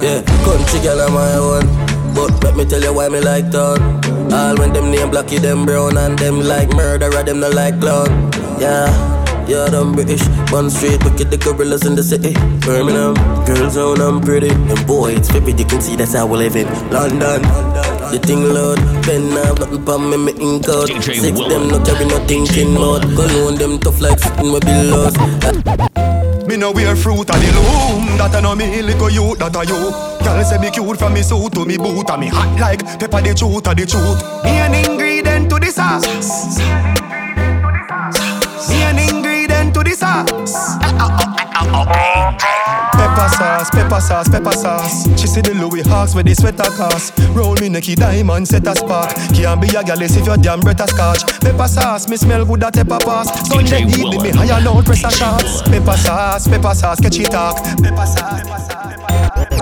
Yeah, country girl on my own. But let me tell you why me like town. All when them name blacky, them brown and them like murderer, them not like clown. Yeah. Yeah, them British, Bun Street, wicked the gorillas in the city. Birmingham, girls own I'm pretty. And boy, it's vivid, you can see that's how we live in London. The thing loud, pen now, nothing pa me, me ink out. Six them no carry no thinking mode. Cologne them tough like sitting with billows. Me no wear fruit of the loom That I know me little you, that I you Girl say me cute from me suit to me boot And me hot like pepper the truth of the truth Me an ingredient to the sauce sauce, pepper sauce, pepper sauce. She see the Louis Hawks with the sweater cost. Roll me necky diamond, set a spark. Can't be a gal if your damn breath a scotch. Pepper sauce, me smell good at pepper pass. Sunday evening, me higher loud press a shots. Pepper sauce, pepper sauce, catchy talk. Pepper sauce, pepper sauce.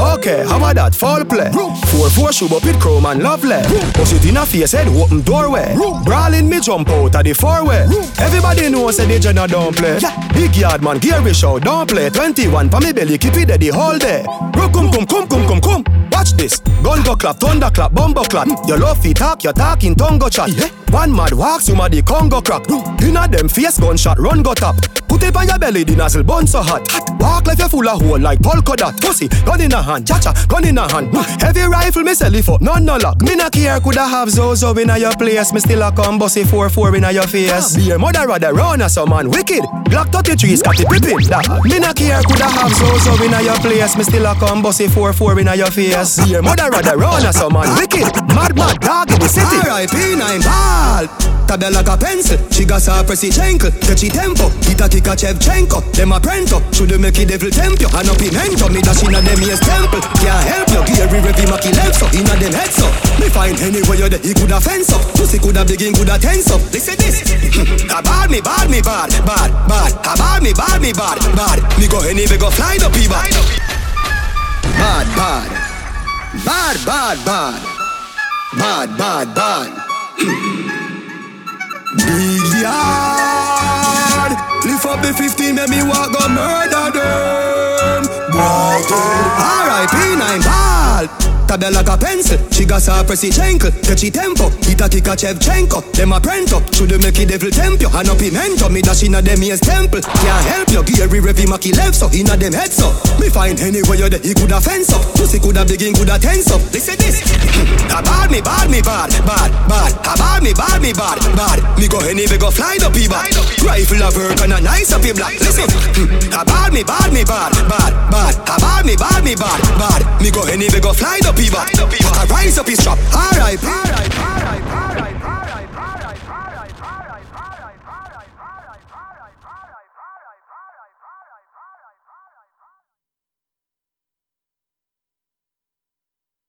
Okay, how about that? Fall play. Four four shoe up with chrome and lovely. Push it in a face head, open doorway. Brawling me jump out of the four way. Everybody knows say the Jenna don't play. Big yard man, gear show don't play. 21 pa me belly, keep it the whole day. Bro, come, come, come, come, come, come. Watch this. Gun go clap, thunder clap, bombo clap. Your love feet talk, your talking tongue go chat. One mad walks, you mad the Congo crack. Inna them face gunshot, run go tap. Put it on your belly, the nozzle bun so hot. Walk like you full of hole like polka dot. Pussy, gun in a hand, cha-cha, gun in a hand. Mm, heavy rifle, me sell it for none no lock. Me not care, coulda have Zozo in a your place. Me still a come bossy 4-4 in a your face. Be your mother rather run as a man wicked. Glock 33 Scottie Pippen. That. Me not care, coulda have Zozo in a your place. Me still a come bossy 4-4 in a your face. Be your mother rather run as a man wicked. Mad mad dog in the city. R.I.P. 9 ball. Tabel like a pencil, she got her pressy chankle Catchy tempo, hit a kick a Shevchenko Them a prento, should make it devil temp you? And a pimento, me dash inna them ears temple. Can't help you, Gary Revy Maki left so Inna them head so, me find anywhere you there He coulda fence up, pussy coulda begin coulda tense up Listen this, a bad me, bad me, bad, bad, bad. A bad me, bad me, bad, bad. Me go anywhere go fly the people Bad, bad. Bad, bad, bad. Bad, bad, bad Big yard. Lift up the 15, make me walk go murder them. 9 ball like a pencil, she got her pressy chankle Catchy tempo, hit a kick a Shevchenko Them a prento, should make it devil temp you And a pimento, me dash inna them ears temple Can't help you, Gary Revy Maki left so Inna them head so, me find anywhere you there He coulda fence up, pussy coulda begin coulda tense up Listen this, a bad me, bad me, bad, bad, bad A bad me, bad me, bad, bad Me go anywhere go fly the people Rifle of work and a nice up black Listen, a bad me, bad me, bad, bad, bad A bad me, bad me, bad, bad Me go anywhere go fly the people I rise up his trap, alright, alright